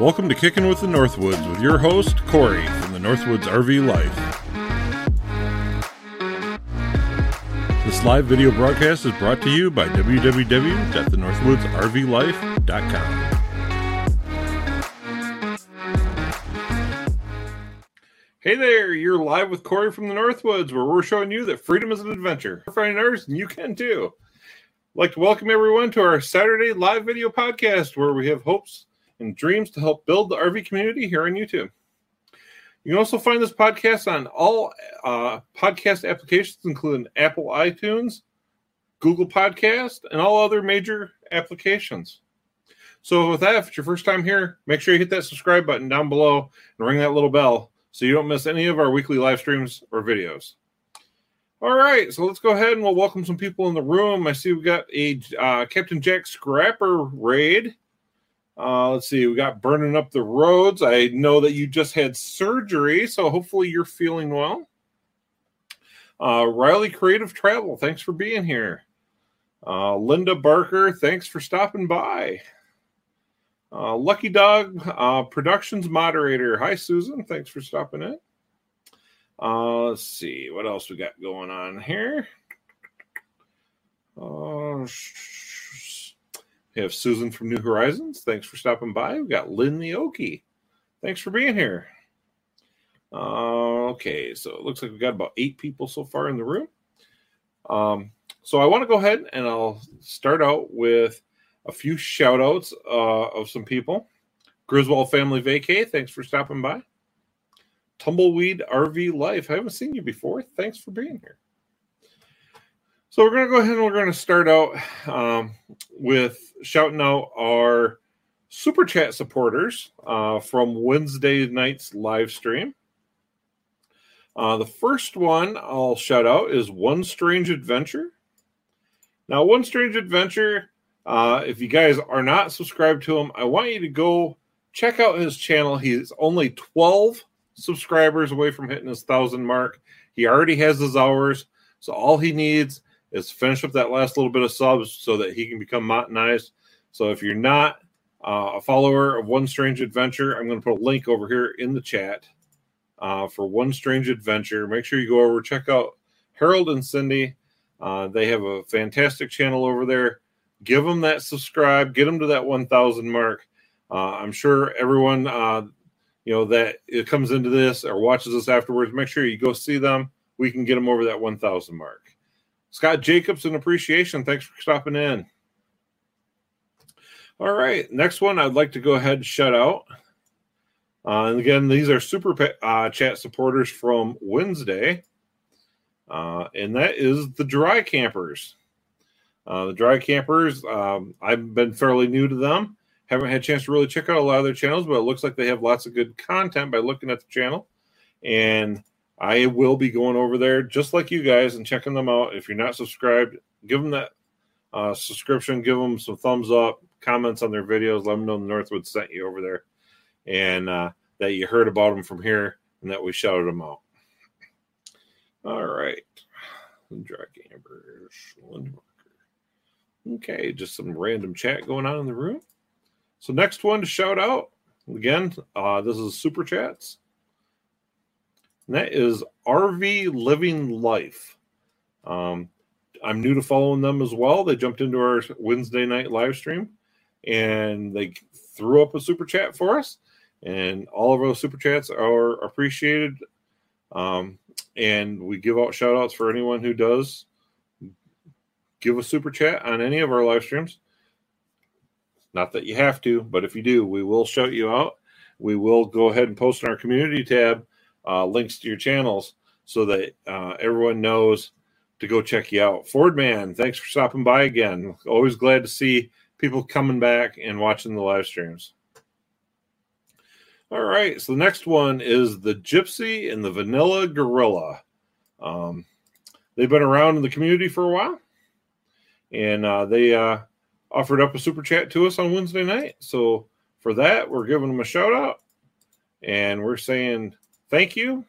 Welcome to Kicking with the Northwoods with your host, Corey from the Northwoods RV Life. This live video broadcast is brought to you by www.thenorthwoodsrvlife.com. Hey there, you're live with Corey from the Northwoods, where we're showing you that freedom is an adventure. We're finding ours, and you can too. I'd like to welcome everyone to our Saturday live video podcast, where we have hopes and dreams to help build the RV community here on YouTube. You can also find this podcast on all uh, podcast applications, including Apple iTunes, Google Podcast, and all other major applications. So, with that, if it's your first time here, make sure you hit that subscribe button down below and ring that little bell so you don't miss any of our weekly live streams or videos. All right, so let's go ahead and we'll welcome some people in the room. I see we got a uh, Captain Jack Scrapper raid. Uh, let's see, we got burning up the roads. I know that you just had surgery, so hopefully you're feeling well. Uh, Riley Creative Travel, thanks for being here. Uh, Linda Barker, thanks for stopping by. Uh, Lucky Dog uh, Productions moderator, hi Susan, thanks for stopping in. Uh, let's see what else we got going on here. Uh, we have Susan from New Horizons. Thanks for stopping by. We've got Lynn the Okie. Thanks for being here. Uh, okay, so it looks like we've got about eight people so far in the room. Um, so I want to go ahead and I'll start out with a few shout outs uh, of some people. Griswold Family Vacay, thanks for stopping by. Tumbleweed RV Life, I haven't seen you before. Thanks for being here. So we're going to go ahead and we're going to start out um, with shouting out our super chat supporters uh, from Wednesday night's live stream. Uh, the first one I'll shout out is One Strange Adventure. Now, One Strange Adventure, uh, if you guys are not subscribed to him, I want you to go check out his channel. He's only 12 subscribers away from hitting his thousand mark. He already has his hours, so all he needs is finish up that last little bit of subs so that he can become monetized. So if you're not uh, a follower of One Strange Adventure, I'm going to put a link over here in the chat uh, for One Strange Adventure. Make sure you go over check out Harold and Cindy. Uh, they have a fantastic channel over there. Give them that subscribe. Get them to that 1,000 mark. Uh, I'm sure everyone uh, you know that it comes into this or watches this afterwards. Make sure you go see them. We can get them over that 1,000 mark. Scott Jacobs, an appreciation. Thanks for stopping in. All right, next one I'd like to go ahead and shut out. Uh, and again, these are super uh, chat supporters from Wednesday, uh, and that is the Dry Campers. Uh, the Dry Campers, um, I've been fairly new to them. Haven't had a chance to really check out a lot of their channels, but it looks like they have lots of good content by looking at the channel. And I will be going over there just like you guys and checking them out. If you're not subscribed, give them that uh, subscription, give them some thumbs up, comments on their videos, let them know Northwood sent you over there and uh, that you heard about them from here and that we shouted them out. All right. Drag Ambers. Okay, just some random chat going on in the room. So next one to shout out again, uh, this is super chats. And that is RV Living Life. Um, I'm new to following them as well. They jumped into our Wednesday night live stream and they threw up a super chat for us. And all of our super chats are appreciated. Um, and we give out shout outs for anyone who does give a super chat on any of our live streams. Not that you have to, but if you do, we will shout you out. We will go ahead and post in our community tab uh, links to your channels so that uh, everyone knows to go check you out. Ford Man, thanks for stopping by again. Always glad to see people coming back and watching the live streams. All right, so the next one is the Gypsy and the Vanilla Gorilla. Um, they've been around in the community for a while, and uh, they uh, offered up a super chat to us on Wednesday night. So for that, we're giving them a shout out, and we're saying thank you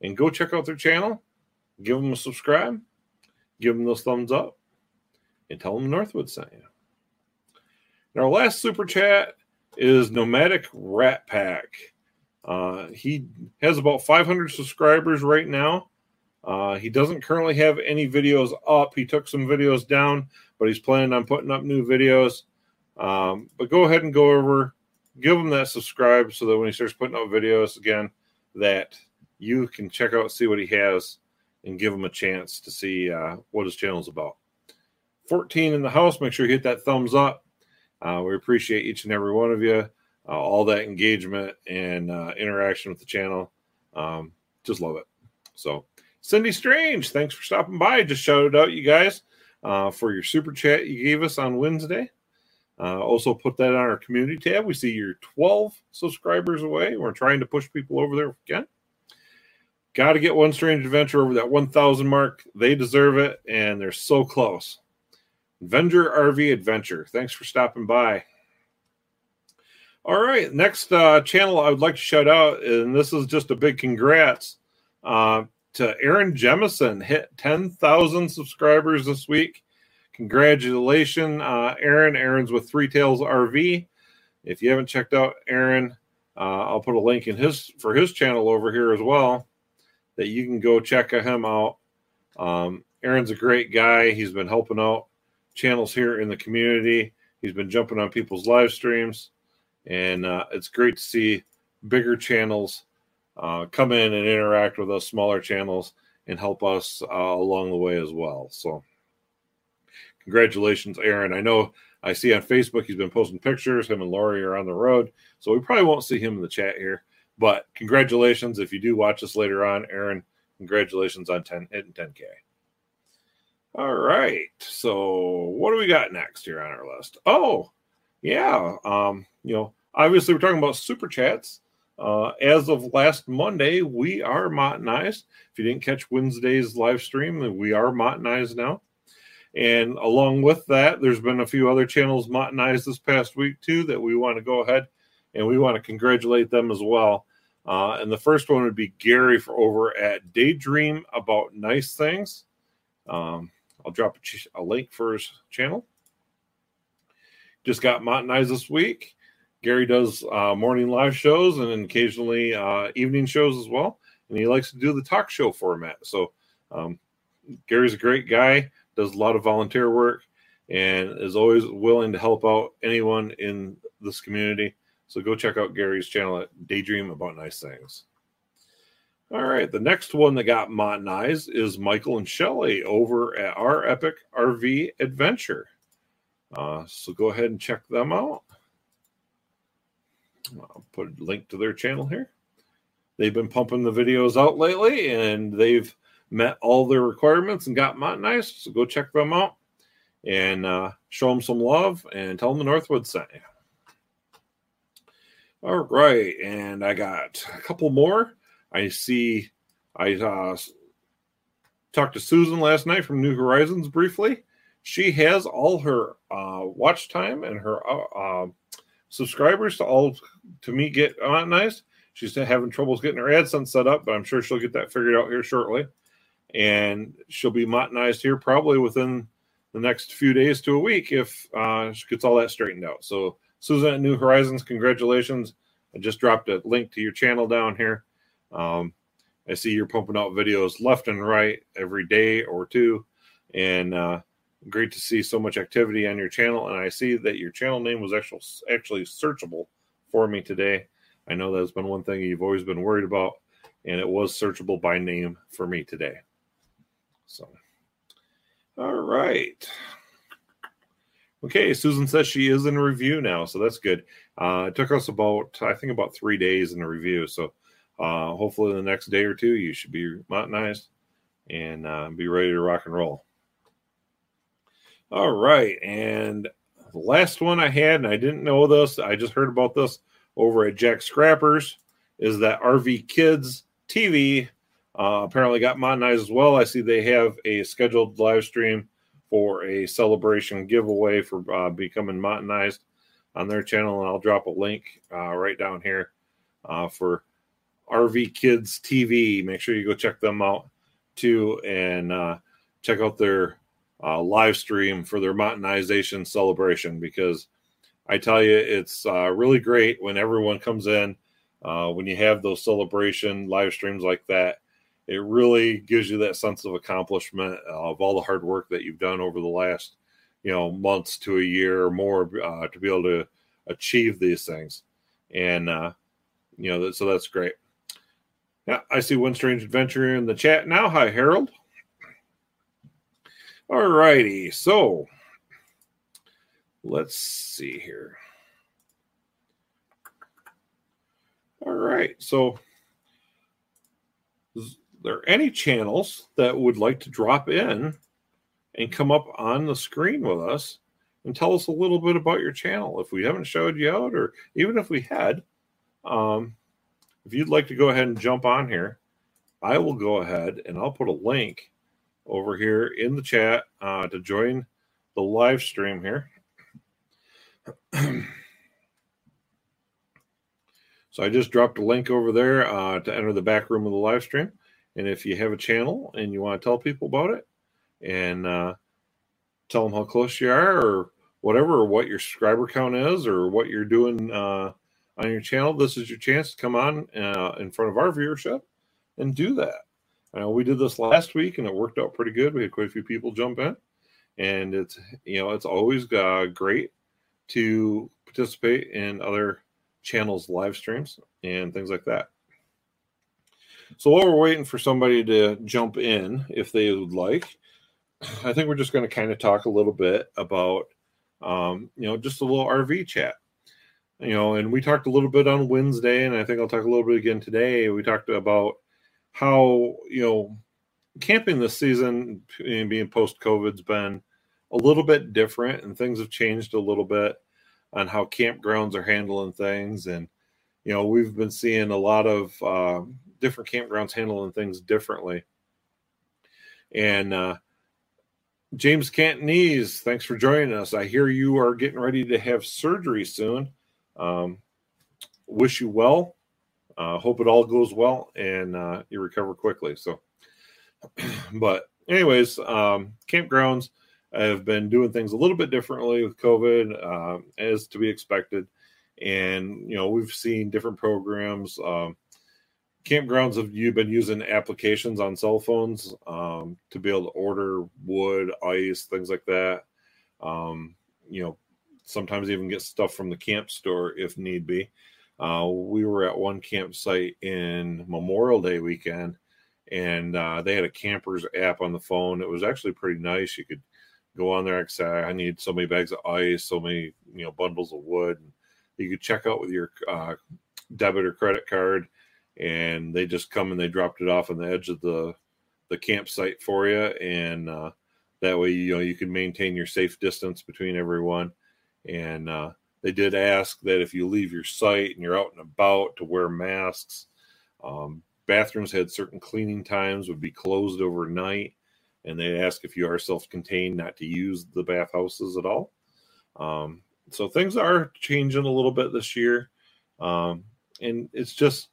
and go check out their channel. Give them a subscribe, give them those thumbs up, and tell them Northwood sent you. And our last super chat is Nomadic Rat Pack. Uh, he has about 500 subscribers right now. Uh, he doesn't currently have any videos up. He took some videos down, but he's planning on putting up new videos. Um, but go ahead and go over, give him that subscribe so that when he starts putting out videos again, that you can check out, see what he has, and give him a chance to see uh, what his channel is about. 14 in the house. Make sure you hit that thumbs up. Uh, we appreciate each and every one of you, uh, all that engagement and uh, interaction with the channel. Um, just love it. So, Cindy Strange, thanks for stopping by. Just shouted out you guys uh, for your super chat you gave us on Wednesday. Uh, also, put that on our community tab. We see you're 12 subscribers away. We're trying to push people over there again. Got to get one strange adventure over that 1,000 mark. They deserve it, and they're so close. Venger RV Adventure. Thanks for stopping by. All right, next uh, channel I would like to shout out, and this is just a big congrats uh, to Aaron Jemison. Hit 10,000 subscribers this week. Congratulations, uh, Aaron. Aaron's with Three Tails RV. If you haven't checked out Aaron, uh, I'll put a link in his for his channel over here as well that you can go check him out. Um, Aaron's a great guy. He's been helping out channels here in the community. He's been jumping on people's live streams, and uh, it's great to see bigger channels uh, come in and interact with us, smaller channels, and help us uh, along the way as well. So, congratulations, Aaron. I know I see on Facebook he's been posting pictures. Him and Laurie are on the road, so we probably won't see him in the chat here. But congratulations if you do watch this later on, Aaron. Congratulations on 10 hitting 10K. All right. So what do we got next here on our list? Oh, yeah. Um, you know, obviously we're talking about super chats. Uh, as of last Monday, we are monetized. If you didn't catch Wednesday's live stream, we are monetized now. And along with that, there's been a few other channels monetized this past week too that we want to go ahead and we want to congratulate them as well. Uh, and the first one would be Gary for over at Daydream About Nice Things. Um, I'll drop a, a link for his channel. Just got monetized this week. Gary does uh, morning live shows and occasionally uh, evening shows as well. And he likes to do the talk show format. So um, Gary's a great guy, does a lot of volunteer work, and is always willing to help out anyone in this community. So go check out Gary's channel at Daydream About Nice Things. All right, the next one that got monetized is Michael and Shelly over at Our Epic RV Adventure. Uh, so go ahead and check them out. I'll put a link to their channel here. They've been pumping the videos out lately, and they've met all their requirements and got monetized. So go check them out and uh, show them some love and tell them the Northwood sent you. All right, and I got a couple more. I see. I uh, talked to Susan last night from New Horizons briefly. She has all her uh, watch time and her uh, uh, subscribers to all to me get monetized. She's having troubles getting her AdSense set up, but I'm sure she'll get that figured out here shortly. And she'll be monetized here probably within the next few days to a week if uh, she gets all that straightened out. So, Susan at New Horizons, congratulations. I just dropped a link to your channel down here. Um, I see you're pumping out videos left and right every day or two, and uh, great to see so much activity on your channel. And I see that your channel name was actually actually searchable for me today. I know that's been one thing you've always been worried about, and it was searchable by name for me today. So, all right. Okay, Susan says she is in review now, so that's good. Uh, it took us about, I think, about three days in the review. So uh, hopefully, the next day or two, you should be monetized and uh, be ready to rock and roll. All right. And the last one I had, and I didn't know this, I just heard about this over at Jack Scrappers, is that RV Kids TV uh, apparently got modernized as well. I see they have a scheduled live stream for a celebration giveaway for uh, becoming modernized on their channel, and I'll drop a link uh, right down here uh, for RV Kids TV. Make sure you go check them out too, and uh, check out their uh, live stream for their modernization celebration because I tell you, it's really great when everyone comes in. When you have those celebration live streams like that, it really gives you that sense of accomplishment of all the hard work that you've done over the last, you know, months to a year or more uh, to be able to achieve these things. And uh, you know, so that's great. Yeah, I see one strange adventure in the chat now. Hi, Harold. All righty, so let's see here. All right, so there are any channels that would like to drop in and come up on the screen with us and tell us a little bit about your channel if we haven't showed you out, or even if we had? Um, if you'd like to go ahead and jump on here, I will go ahead and I'll put a link over here in the chat uh, to join the live stream here. so I just dropped a link over there uh, to enter the back room of the live stream. And if you have a channel and you want to tell people about it and uh, tell them how close you are or whatever, or what your subscriber count is or what you're doing uh, on your channel, this is your chance to come on uh, in front of our viewership and do that. Uh, we did this last week and it worked out pretty good. We had quite a few people jump in, and it's you know it's always uh, great to participate in other channels' live streams and things like that. So while we're waiting for somebody to jump in, if they would like, I think we're just going to kind of talk a little bit about, um, you know, just a little RV chat. You know, and we talked a little bit on Wednesday, and I think I'll talk a little bit again today. We talked about how you know camping this season being post COVID's been a little bit different, and things have changed a little bit on how campgrounds are handling things. And you know, we've been seeing a lot of uh, different campgrounds handling things differently. And uh, James Cantonese, thanks for joining us. I hear you are getting ready to have surgery soon. Um, wish you well. Uh, hope it all goes well and uh, you recover quickly. So, but anyways, um, campgrounds have been doing things a little bit differently with COVID, uh, as to be expected. And you know, we've seen different programs. Um, campgrounds have you been using applications on cell phones um, to be able to order wood, ice, things like that. Um, you know, sometimes even get stuff from the camp store if need be. Uh, we were at one campsite in Memorial Day weekend, and uh, they had a campers app on the phone. It was actually pretty nice. You could go on there and say, "I need so many bags of ice, so many you know bundles of wood." And you could check out with your uh, debit or credit card, and they just come and they dropped it off on the edge of the the campsite for you, and uh, that way you know you can maintain your safe distance between everyone, and uh, they did ask that if you leave your site and you're out and about to wear masks. Um, bathrooms had certain cleaning times, would be closed overnight, and they ask if you are self-contained, not to use the bathhouses at all. Um, so things are changing a little bit this year, um, and it's just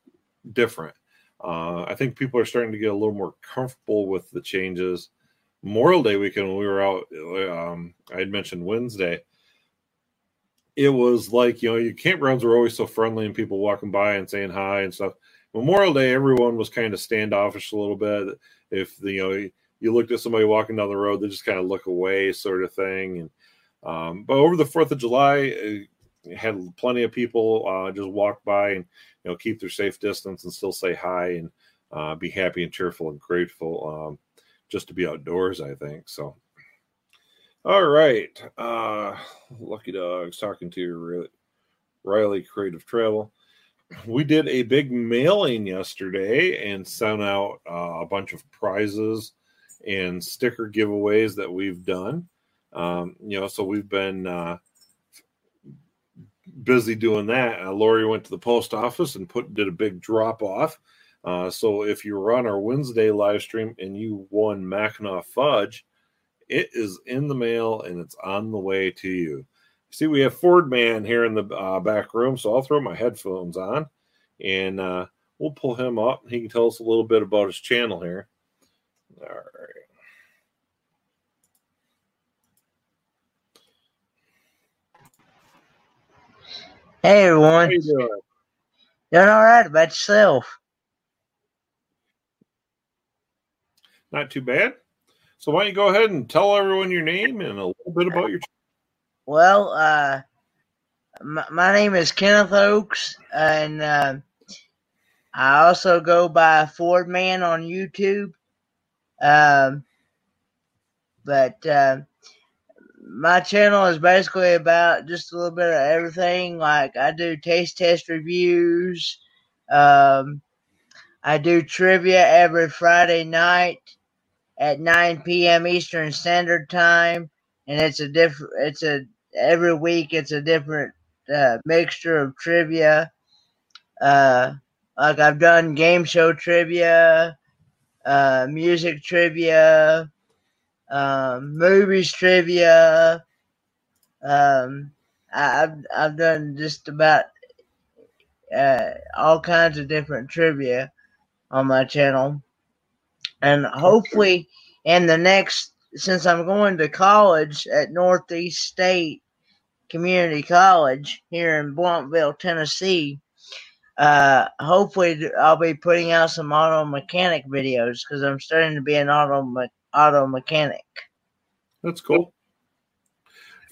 different. Uh, I think people are starting to get a little more comfortable with the changes. Memorial Day weekend, when we were out, um, I had mentioned Wednesday it was like you know your campgrounds were always so friendly and people walking by and saying hi and stuff memorial day everyone was kind of standoffish a little bit if you know you looked at somebody walking down the road they just kind of look away sort of thing and um, but over the fourth of july uh, had plenty of people uh, just walk by and you know keep their safe distance and still say hi and uh, be happy and cheerful and grateful um, just to be outdoors i think so all right. Uh, Lucky Dogs talking to you, Riley Creative Travel. We did a big mailing yesterday and sent out uh, a bunch of prizes and sticker giveaways that we've done. Um, you know, so we've been uh, busy doing that. Uh, Lori went to the post office and put did a big drop off. Uh, so if you were on our Wednesday live stream and you won Mackinac Fudge, it is in the mail and it's on the way to you. See, we have Ford Man here in the uh, back room, so I'll throw my headphones on and uh, we'll pull him up. He can tell us a little bit about his channel here. All right. Hey How everyone, you doing? doing all right about yourself? Not too bad. So why don't you go ahead and tell everyone your name and a little bit about your Well, uh, my, my name is Kenneth Oaks, and uh, I also go by Ford Man on YouTube. Um, but uh, my channel is basically about just a little bit of everything. Like I do taste test reviews. Um, I do trivia every Friday night at 9 p.m. Eastern Standard Time, and it's a different. It's a every week. It's a different uh, mixture of trivia. Uh, like I've done game show trivia, uh, music trivia, um, movies trivia. Um, I, I've I've done just about uh, all kinds of different trivia on my channel, and hopefully in the next since I'm going to college at Northeast State Community College here in Blountville, Tennessee. Uh, hopefully I'll be putting out some auto mechanic videos because I'm starting to be an auto me- auto mechanic. That's cool.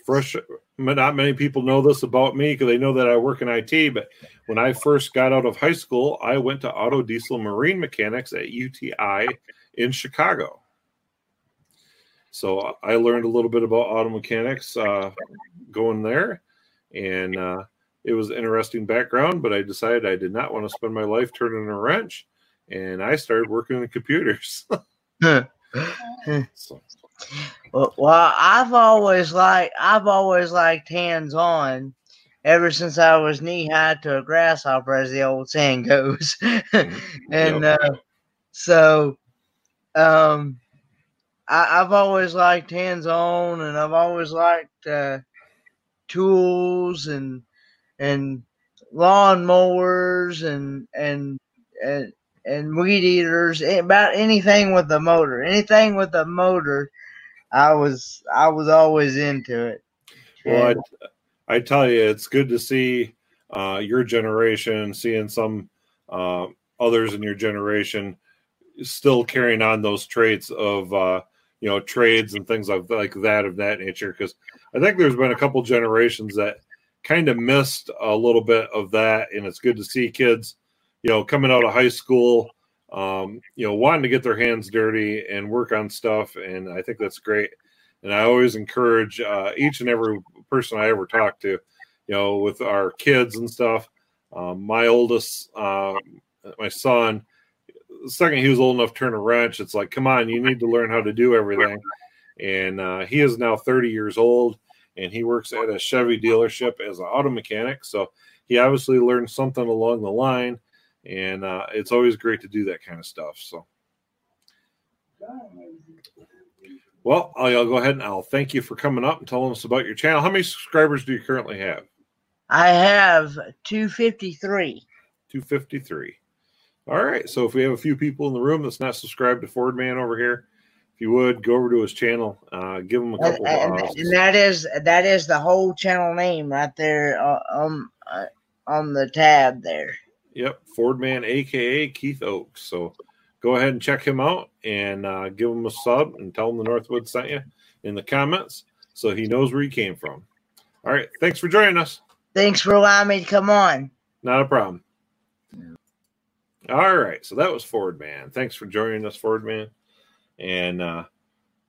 Fresh. Not many people know this about me because they know that I work in IT. But when I first got out of high school, I went to Auto Diesel Marine Mechanics at UTI in Chicago. So I learned a little bit about auto mechanics uh, going there, and uh, it was an interesting background. But I decided I did not want to spend my life turning a wrench, and I started working in computers. so, Well, well, I've always liked I've always liked hands on ever since I was knee high to a grasshopper, as the old saying goes. and Yep. uh, so, um, I, I've always liked hands on, and I've always liked uh, tools and and lawn mowers and and and and weed eaters about anything with a motor anything with a motor i was i was always into it Well, And- I, I tell you, it's good to see uh, your generation, seeing some uh, others in your generation still carrying on those traits of uh, you know trades and things like like that of that nature. Because I think there's been a couple generations that kind of missed a little bit of that, and it's good to see kids, you know, coming out of high school. Um, you know, wanting to get their hands dirty and work on stuff, and I think that's great. And I always encourage uh, each and every person I ever talk to, you know, with our kids and stuff. Um, my oldest, uh, my son, the second he was old enough to turn a wrench, it's like, come on, you need to learn how to do everything. And uh, he is now 30 years old and he works at a Chevy dealership as an auto mechanic. So he obviously learned something along the line. And uh, it's always great to do that kind of stuff. So, well, I'll, I'll go ahead and I'll thank you for coming up and telling us about your channel. How many subscribers do you currently have? i have 253 253. All right. So if we have a few people in the room that's not subscribed to Ford Man over here, if you would go over to his channel, uh, give him a couple and, of and that is that is the whole channel name right there uh, on uh, on the tab there Yep, Ford Man, aka Keith Oaks. So go ahead and check him out and uh, give him a sub and tell him the Northwood sent you in the comments so he knows where you came from. All right. Thanks for joining us. thanks for allowing me to come on Not a problem. All right. So that was Ford Man. Thanks for joining us, Ford Man. And uh,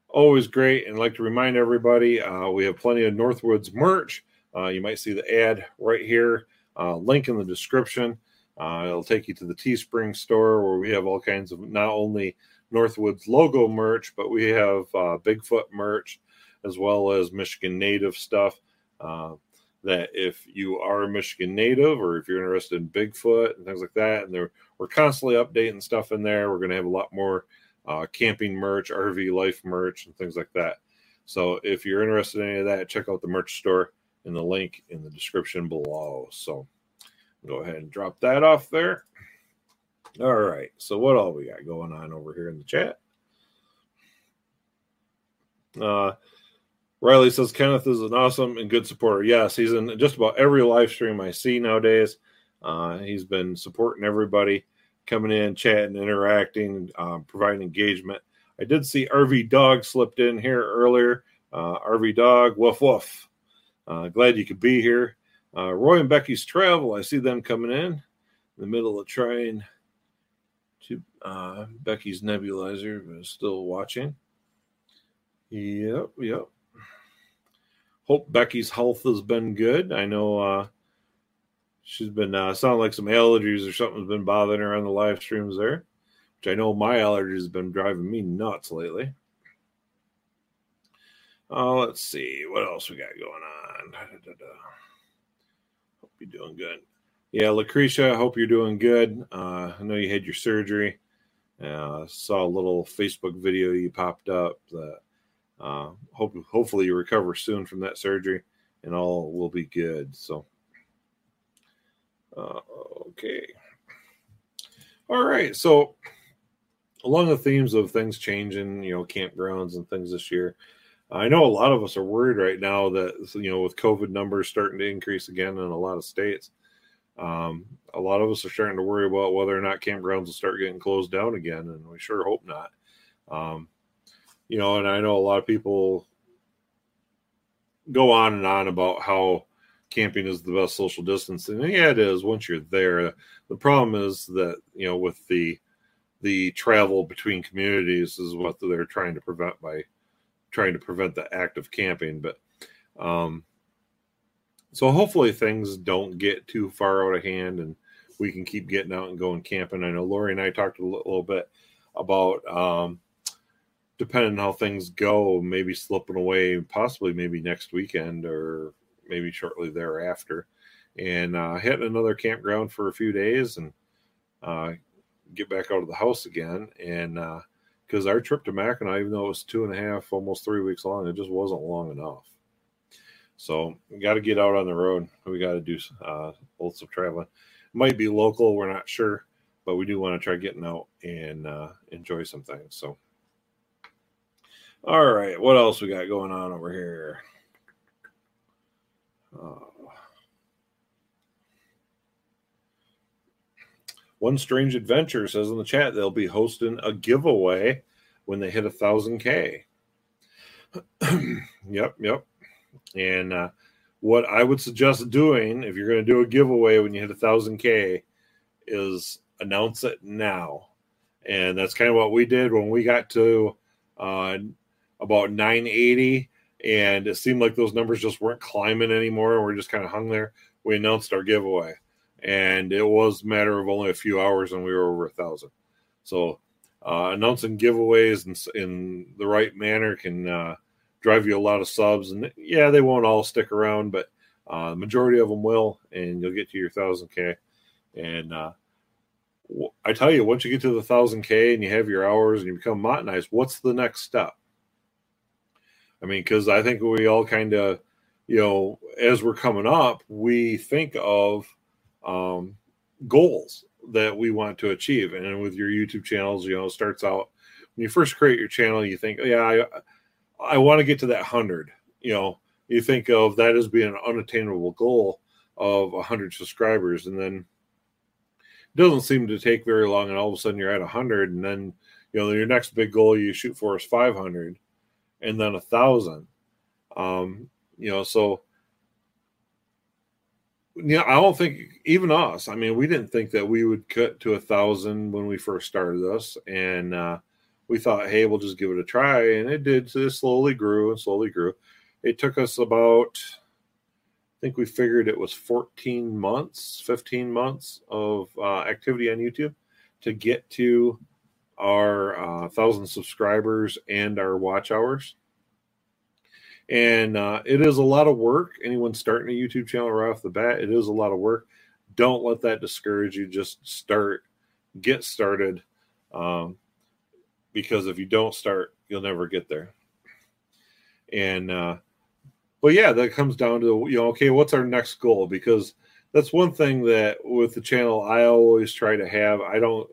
always great. And I'd like to remind everybody uh, we have plenty of Northwoods merch. Uh, you might see the ad right here, uh, link in the description. Uh, it'll take you to the Teespring store where we have all kinds of not only Northwoods logo merch, but we have uh, Bigfoot merch as well as Michigan native stuff. Uh, that if you are a Michigan native or if you're interested in Bigfoot and things like that, and we're constantly updating stuff in there. We're going to have a lot more uh, camping merch, RV life merch, and things like that. So if you're interested in any of that, check out the merch store in the link in the description below. So go ahead and drop that off there. All right. So what all we got going on over here in the chat? Uh, Riley says Kenneth is an awesome and good supporter. Yes, he's in just about every live stream I see nowadays. Uh, he's been supporting everybody, coming in, chatting, interacting, um, providing engagement. I did see RV Dog slipped in here earlier. Uh, RV Dog, woof woof. Uh, glad you could be here. Uh, Roy and Becky's travel. I see them coming in in the middle of trying to uh, Becky's nebulizer still watching. Yep, yep. Hope Becky's health has been good. I know uh, she's been uh, sounding like some allergies or something's been bothering her on the live streams there, which I know my allergies have been driving me nuts lately. Uh, let's see what else we got going on. Da, da, da, you're doing good. Yeah, Lucretia, I hope you're doing good. Uh, I know you had your surgery. Uh, saw a little Facebook video you popped up that uh, hope hopefully you recover soon from that surgery and all will be good. So, uh, okay, all right. So, along the themes of things changing, you know, campgrounds and things this year, I know a lot of us are worried right now that you know with COVID numbers starting to increase again in a lot of states um, a lot of us are starting to worry about whether or not campgrounds will start getting closed down again, and we sure hope not. Um, you know, and I know a lot of people go on and on about how camping is the best social distancing. And yeah, it is once you're there. The problem is that you know with the the travel between communities is what they're trying to prevent by trying to prevent the act of camping. But um, so hopefully things don't get too far out of hand and we can keep getting out and going camping. I know Lori and I talked a little bit about um, depending on how things go, maybe slipping away, possibly maybe next weekend or maybe shortly thereafter, and uh, hitting another campground for a few days and uh, get back out of the house again. And because our trip to Mackinac, even though it was two and a half, almost three weeks long, it just wasn't long enough. So we got to get out on the road. We got to do uh, lots of traveling. Might be local, we're not sure, but we do want to try getting out and uh, enjoy some things. So, all right, what else we got going on over here? Uh, One Strange Adventure says in the chat they'll be hosting a giveaway when they hit a thousand K. yep, yep. And uh, what I would suggest doing if you're going to do a giveaway when you hit a thousand K is announce it now. And that's kind of what we did when we got to uh, about 980 and it seemed like those numbers just weren't climbing anymore. And we're just kind of hung there. We announced our giveaway and it was a matter of only a few hours and we were over a thousand. So uh, announcing giveaways in, in the right manner can uh, drive you a lot of subs. And yeah, they won't all stick around, but uh, the majority of them will, and you'll get to your thousand K. And uh, I tell you, once you get to the thousand K and you have your hours and you become monetized, what's the next step? I mean, because I think we all kind of, you know, as we're coming up, we think of um, goals that we want to achieve. And with your YouTube channels, you know, starts out when you first create your channel, you think, yeah, I, I want to get to that hundred. You know, you think of that as being an unattainable goal of hundred subscribers, and then it doesn't seem to take very long, and all of a sudden you're at hundred, and then you know your next big goal you shoot for is five hundred, and then a thousand. Um, you know, so yeah, I don't think even us. I mean, we didn't think that we would cut to a thousand when we first started this, and uh, we thought, hey, we'll just give it a try, and it did. So it slowly grew and slowly grew. It took us about, I think we figured it was 14 months, 15 months of uh, activity on YouTube to get to our uh, thousand subscribers and our watch hours. And uh, it is a lot of work. Anyone starting a YouTube channel right off the bat, it is a lot of work. Don't let that discourage you. Just start, get started. Um, because if you don't start, you'll never get there. And uh, but yeah, that comes down to you know, okay, what's our next goal? Because that's one thing that with the channel I always try to have. I don't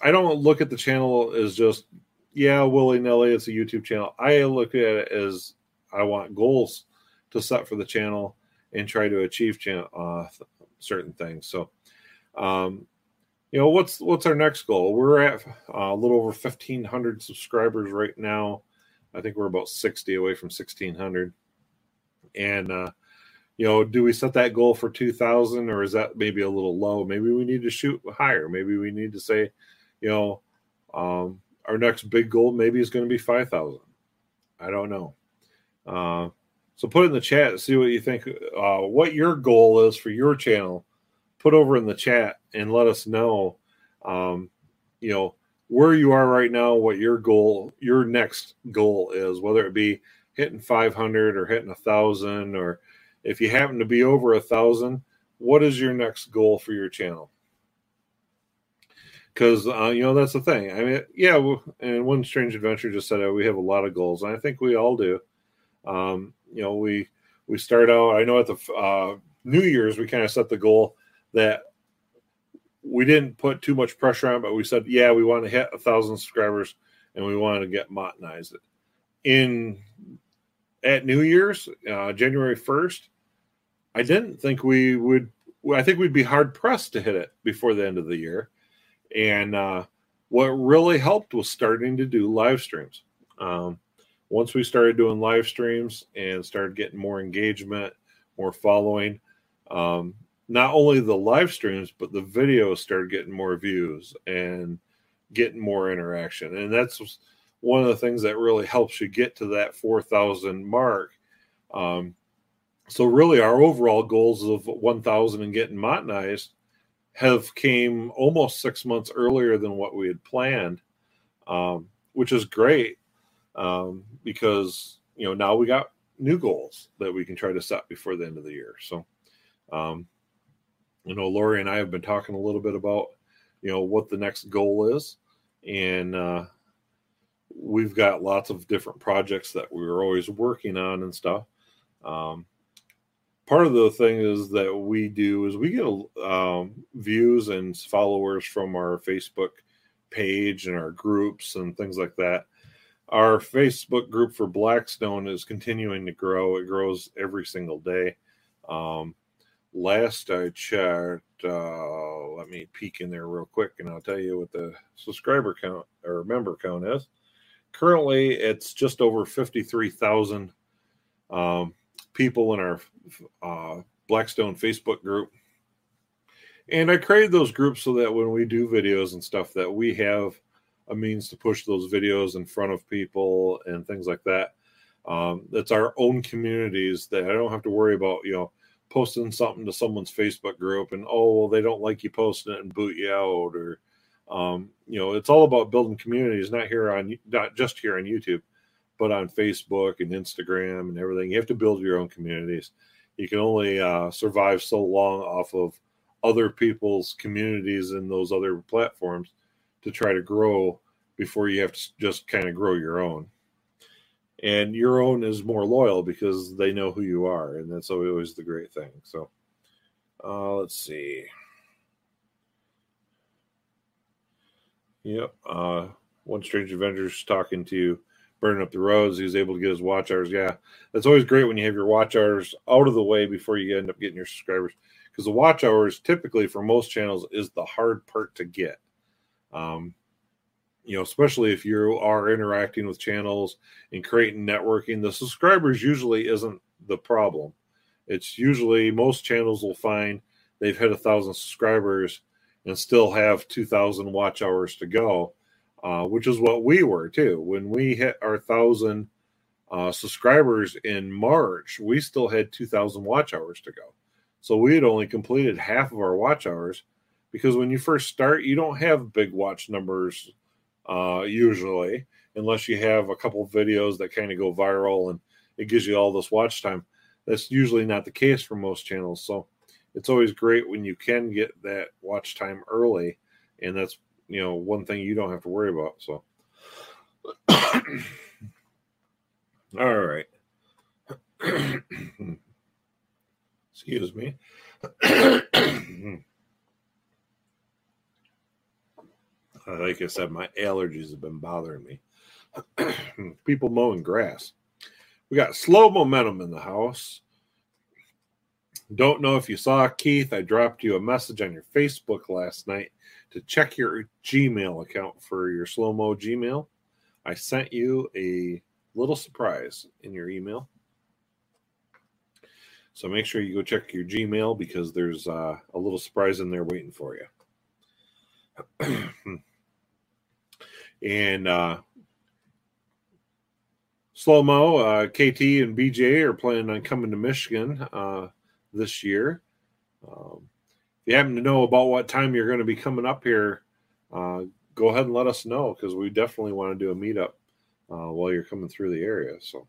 I don't look at the channel as just yeah, willy nilly, it's a YouTube channel. I look at it as I want goals to set for the channel and try to achieve uh, certain things. So, um, you know, what's what's our next goal? We're at uh, a little over fifteen hundred subscribers right now. I think we're about sixty away from sixteen hundred. And uh, you know, do we set that goal for two thousand, or is that maybe a little low? Maybe we need to shoot higher. Maybe we need to say, you know, um, our next big goal maybe is going to be five thousand. I don't know. Uh, so put in the chat, see what you think, uh, what your goal is for your channel. Put over in the chat and let us know, um, you know, where you are right now, what your goal, your next goal is, whether it be hitting 500 or hitting a thousand, or if you happen to be over a thousand, what is your next goal for your channel? Because uh, you know that's the thing. I mean, yeah, and one strange adventure just said uh, we have a lot of goals, and I think we all do. Um, you know, we we start out. I know at the uh, New Year's we kind of set the goal that we didn't put too much pressure on, but we said, yeah, we want to hit a thousand subscribers and we wanted to get monetized. In at New Year's, uh, January first, I didn't think we would. I think we'd be hard pressed to hit it before the end of the year. And uh, what really helped was starting to do live streams. Um, once we started doing live streams and started getting more engagement, more following, um, not only the live streams, but the videos started getting more views and getting more interaction. And that's one of the things that really helps you get to that 4,000 mark. Um, so really our overall goals of 1,000 and getting monetized have came almost six months earlier than what we had planned, um, which is great um, because you know now we got new goals that we can try to set before the end of the year. So, um, you know, Lori and I have been talking a little bit about you know what the next goal is, and uh, we've got lots of different projects that we're always working on and stuff. Um, part of the thing is that we do is we get um, views and followers from our Facebook page and our groups and things like that our Facebook group for Blackstone is continuing to grow. It grows every single day. Um, last I checked, uh, let me peek in there real quick and I'll tell you what the subscriber count or member count is. Currently, it's just over 53,000 um, people in our uh, Blackstone Facebook group. And I created those groups so that when we do videos and stuff, that we have – a means to push those videos in front of people and things like that. Um, it's our own communities that I don't have to worry about, you know, posting something to someone's Facebook group and oh well they don't like you posting it and boot you out or um, you know it's all about building communities not here on not just here on YouTube but on Facebook and Instagram and everything. You have to build your own communities. You can only uh, survive so long off of other people's communities in those other platforms to try to grow before you have to just kind of grow your own. And your own is more loyal because they know who you are, and that's always the great thing. So, uh, let's see. Yep. Uh, one strange Adventure's talking to burning up the roads. He was able to get his watch hours. Yeah, that's always great when you have your watch hours out of the way before you end up getting your subscribers. Because the watch hours, typically for most channels, is the hard part to get. Um, you know, especially if you are interacting with channels and creating networking, the subscribers usually isn't the problem. It's usually most channels will find they've hit a thousand subscribers and still have 2,000 watch hours to go, uh, which is what we were too. When we hit our thousand uh, subscribers in March, we still had 2,000 watch hours to go. So we had only completed half of our watch hours because when you first start, you don't have big watch numbers uh, usually, unless you have a couple videos that kind of go viral and it gives you all this watch time. That's usually not the case for most channels. So it's always great when you can get that watch time early, and that's you know one thing you don't have to worry about. So, all right. Excuse me. like I said, my allergies have been bothering me. People mowing grass. we got slow momentum in the house. Don't know if you saw Keith. I dropped you a message on your Facebook last night to check your Gmail account for your slow mo Gmail. I sent you a little surprise in your email. So make sure you go check your Gmail because there's uh, a little surprise in there waiting for you. and uh, slow mo, uh, KT and BJ are planning on coming to Michigan uh, this year. Um, if you happen to know about what time you're going to be coming up here, uh, go ahead and let us know because we definitely want to do a meetup uh, while you're coming through the area. So.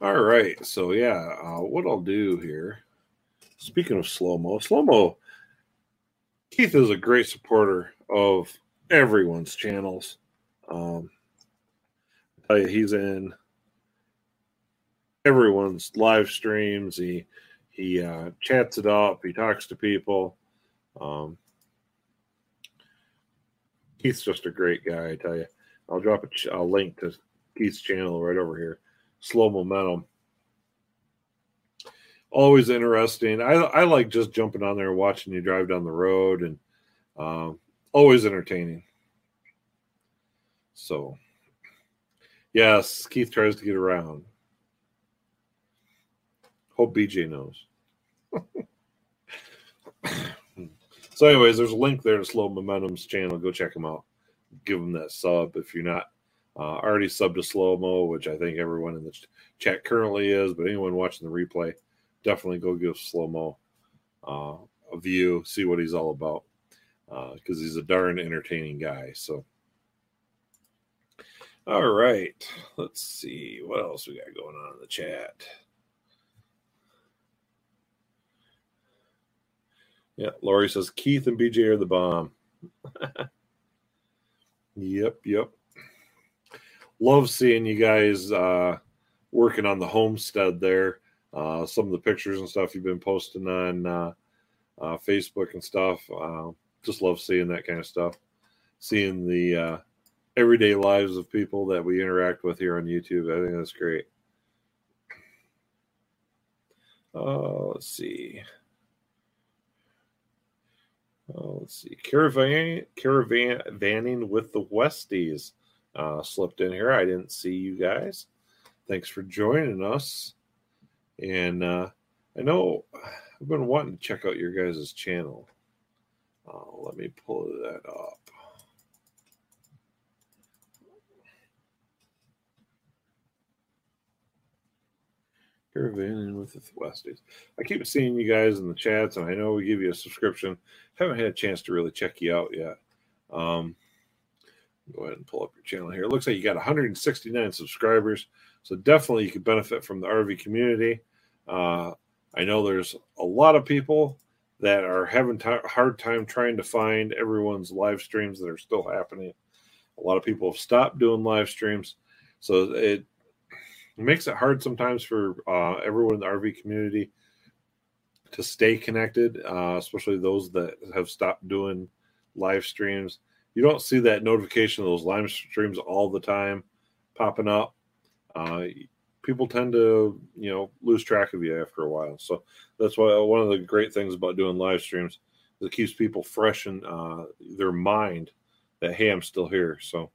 All right. So, yeah, uh, what I'll do here, speaking of slow mo, slow mo, Keith is a great supporter of everyone's channels. Um, I tell you, he's in everyone's live streams. He he uh, chats it up. He talks to people. Um, Keith's just a great guy. I tell you. I'll drop a, ch- a link to Keith's channel right over here. Slow momentum. Always interesting. I I like just jumping on there watching you drive down the road, and um, always entertaining. So, yes, Keith tries to get around. Hope BJ knows. so, anyways, there's a link there to Slow Momentum's channel. Go check him out give them that sub if you're not uh, already subbed to slow mo, which I think everyone in the chat currently is. But anyone watching the replay, definitely go give slow mo uh, a view, see what he's all about, because uh, he's a darn entertaining guy. So, all right, let's see what else we got going on in the chat. Yeah, Laurie says Keith and BJ are the bomb. Yep, yep. Love seeing you guys uh, working on the homestead there. Uh, some of the pictures and stuff you've been posting on uh, uh Facebook and stuff. Uh, just love seeing that kind of stuff. Seeing the uh, everyday lives of people that we interact with here on YouTube. I think that's great. Uh, let's see. Let's see. Caravan caravan vanning with the Westies slipped in here. I didn't see you guys. Thanks for joining us. And uh, I know I've been wanting to check out your guys' channel. Uh, let me pull that up. Caravan with the Westies. I keep seeing you guys in the chats, and I know we give you a subscription. Haven't had a chance to really check you out yet. Um, go ahead and pull up your channel here. It looks like you got 169 subscribers, so definitely you could benefit from the RV community. Uh, I know there's a lot of people that are having hard time trying to find everyone's live streams that are still happening. A lot of people have stopped doing live streams, so it makes it hard sometimes for uh, everyone in the RV community to stay connected, uh, especially those that have stopped doing live streams. You don't see that notification of those live streams all the time popping up. Uh, people tend to, you know, lose track of you after a while. So that's why one of the great things about doing live streams is it keeps people fresh in uh, their mind that hey, I'm still here. So.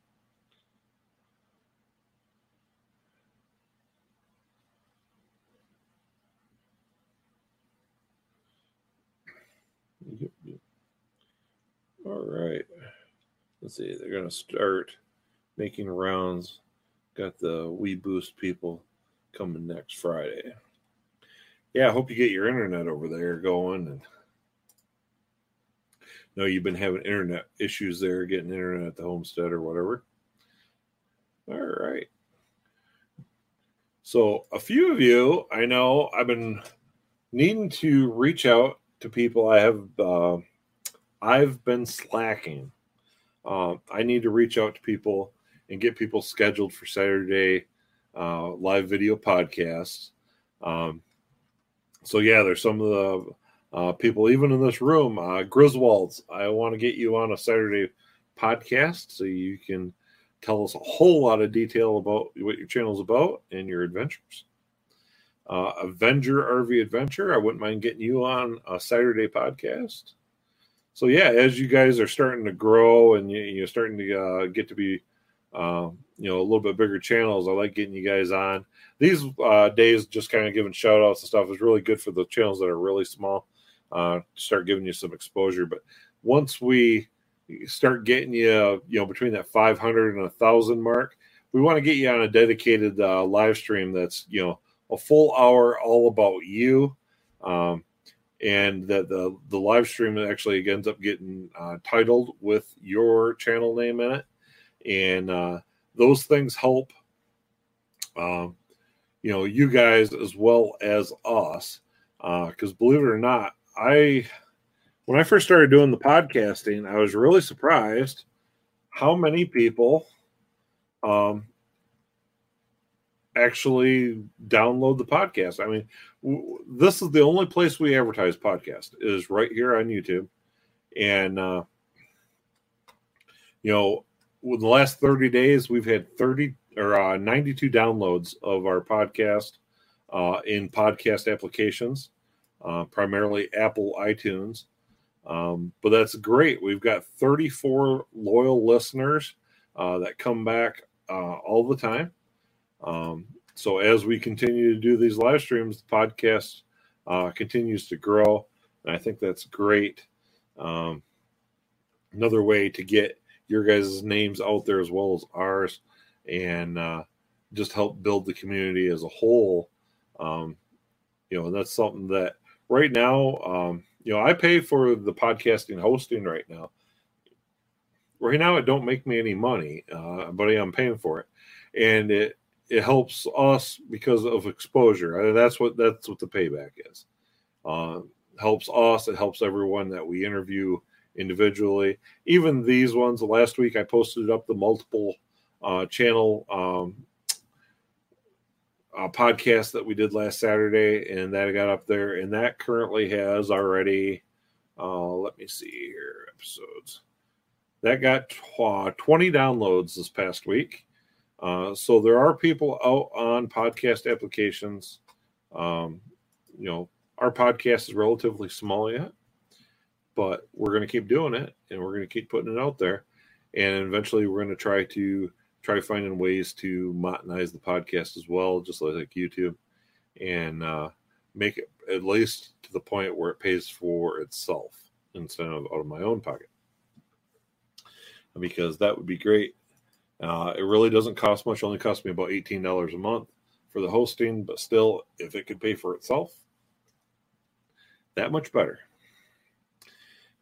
All right. Let's see. They're going to start making rounds. Got the weBoost people coming next Friday. Yeah, I hope you get your internet over there going. And know you've been having internet issues there, getting internet at the homestead or whatever. All right. So, a few of you, I know I've been needing to reach out to people. I have uh, I've been slacking. Uh, I need to reach out to people and get people scheduled for Saturday uh, live video podcasts. Um, so yeah, there's some of the uh, people even in this room. Uh, Griswolds, I want to get you on a Saturday podcast, so you can tell us a whole lot of detail about what your channel's about and your adventures. Uh, Avenger RV Adventure, I wouldn't mind getting you on a Saturday podcast. So yeah, as you guys are starting to grow and you, are starting to uh, get to be, uh, you know, a little bit bigger channels, I like getting you guys on. These uh, days, just kind of giving shout outs and stuff is really good for the channels that are really small. Uh, start giving you some exposure, but once we start getting you, you know, between that 500 and a thousand mark, we want to get you on a dedicated uh, live stream that's, you know, a full hour all about you. Um, and that the the live stream actually ends up getting uh, titled with your channel name in it, and uh, those things help. Um, you know, you guys as well as us, because uh, believe it or not, I when I first started doing the podcasting, I was really surprised how many people um, actually download the podcast. I mean, w- this is the only place we advertise podcast is right here on YouTube, and uh, you know, with the last thirty days, we've had thirty or uh, ninety-two downloads of our podcast uh, in podcast applications, uh, primarily Apple iTunes. Um, but that's great. We've got 34 loyal listeners uh, that come back uh, all the time. Um, so as we continue to do these live streams, the podcast uh, continues to grow, and I think that's great. Um, another way to get your guys' names out there as well as ours, and uh, just help build the community as a whole. Um, you know, that's something that right now um, you know, I pay for the podcasting hosting right now. Right now, it don't make me any money, uh, but I am paying for it, and it it helps us because of exposure. That's what that's what the payback is. Uh, helps us. It helps everyone that we interview individually. Even these ones. Last week, I posted up the multiple uh, channel um, uh, podcast that we did last Saturday, and that got up there, and that currently has already. Uh, let me see here episodes. That got uh, 20 downloads this past week. Uh, so there are people out on podcast applications. Um, you know, our podcast is relatively small yet, but we're going to keep doing it, and we're going to keep putting it out there, and eventually we're going to try to try finding ways to monetize the podcast as well, just like YouTube, and uh, make it at least to the point where it pays for itself instead of out of my own pocket. Because that would be great. Uh, it really doesn't cost much; only cost me about eighteen dollars a month for the hosting, but still, if it could pay for itself, that much better.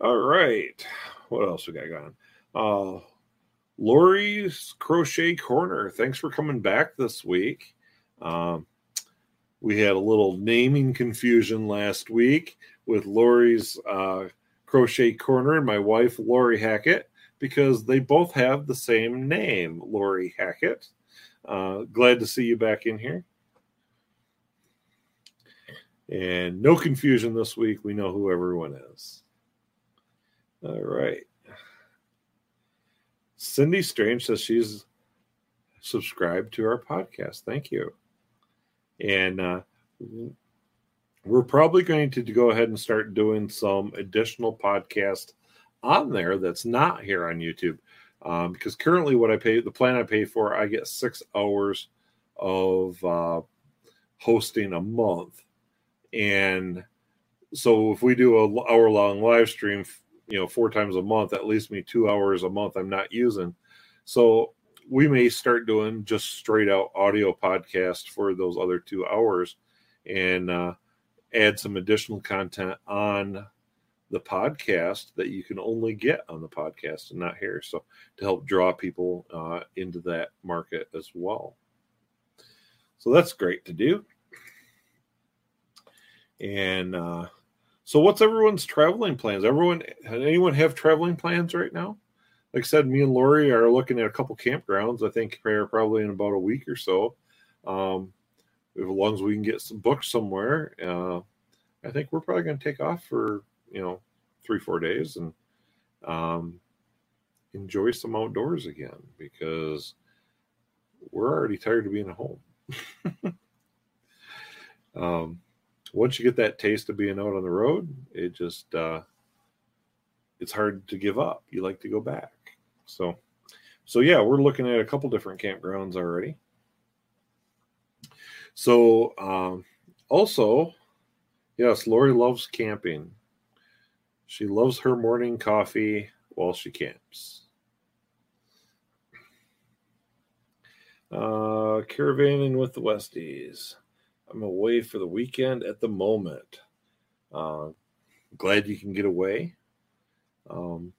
All right, what else we got going? Uh, Lori's Crochet Corner. Thanks for coming back this week. Um, we had a little naming confusion last week with Lori's uh, Crochet Corner and my wife, Lori Hackett, because they both have the same name, Lori Hackett. Uh, glad to see you back in here. And no confusion this week. We know who everyone is. All right. Cindy Strange says she's subscribed to our podcast. Thank you. And uh, we're probably going to go ahead and start doing some additional podcast on there that's not here on YouTube. Um, because currently, what I pay, the plan I pay for, I get six hours of uh, hosting a month. And so if we do a hour long live stream you know four times a month that leaves me two hours a month i'm not using. So we may start doing just straight out audio podcast for those other two hours and uh, add some additional content on the podcast that you can only get on the podcast and not here. So to help draw people uh, into that market as well. So that's great to do. And uh, so, what's everyone's traveling plans? Everyone, anyone have traveling plans right now? Like I said, me and Lori are looking at a couple campgrounds. I think probably in about a week or so. Um, as long as we can get some books somewhere, uh, I think we're probably going to take off for you know three four days and um, enjoy some outdoors again because we're already tired of being at home. um, once you get that taste of being out on the road, it just uh, it's hard to give up. You like to go back. So, so yeah, we're looking at a couple different campgrounds already. So, um, also, yes, Lori loves camping. She loves her morning coffee while she camps. Uh, caravanning with the Westies. I'm away for the weekend at the moment. Uh, glad you can get away. Um,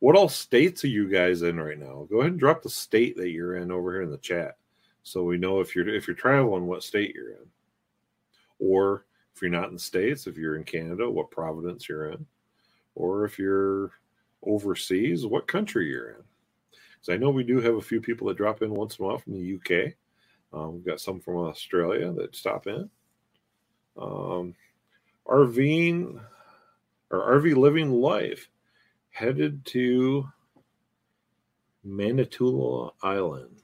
what all states are you guys in right now? Go ahead and drop the state that you're in over here in the chat, so we know if you're if you're traveling, what state you're in, or if you're not in the states, if you're in Canada, what province you're in, or if you're overseas, what country you're in. Because I know we do have a few people that drop in once in a while from the UK. Um, we've got some from Australia that stop in. Um, RVing or RV Living Life headed to Manitoula Island.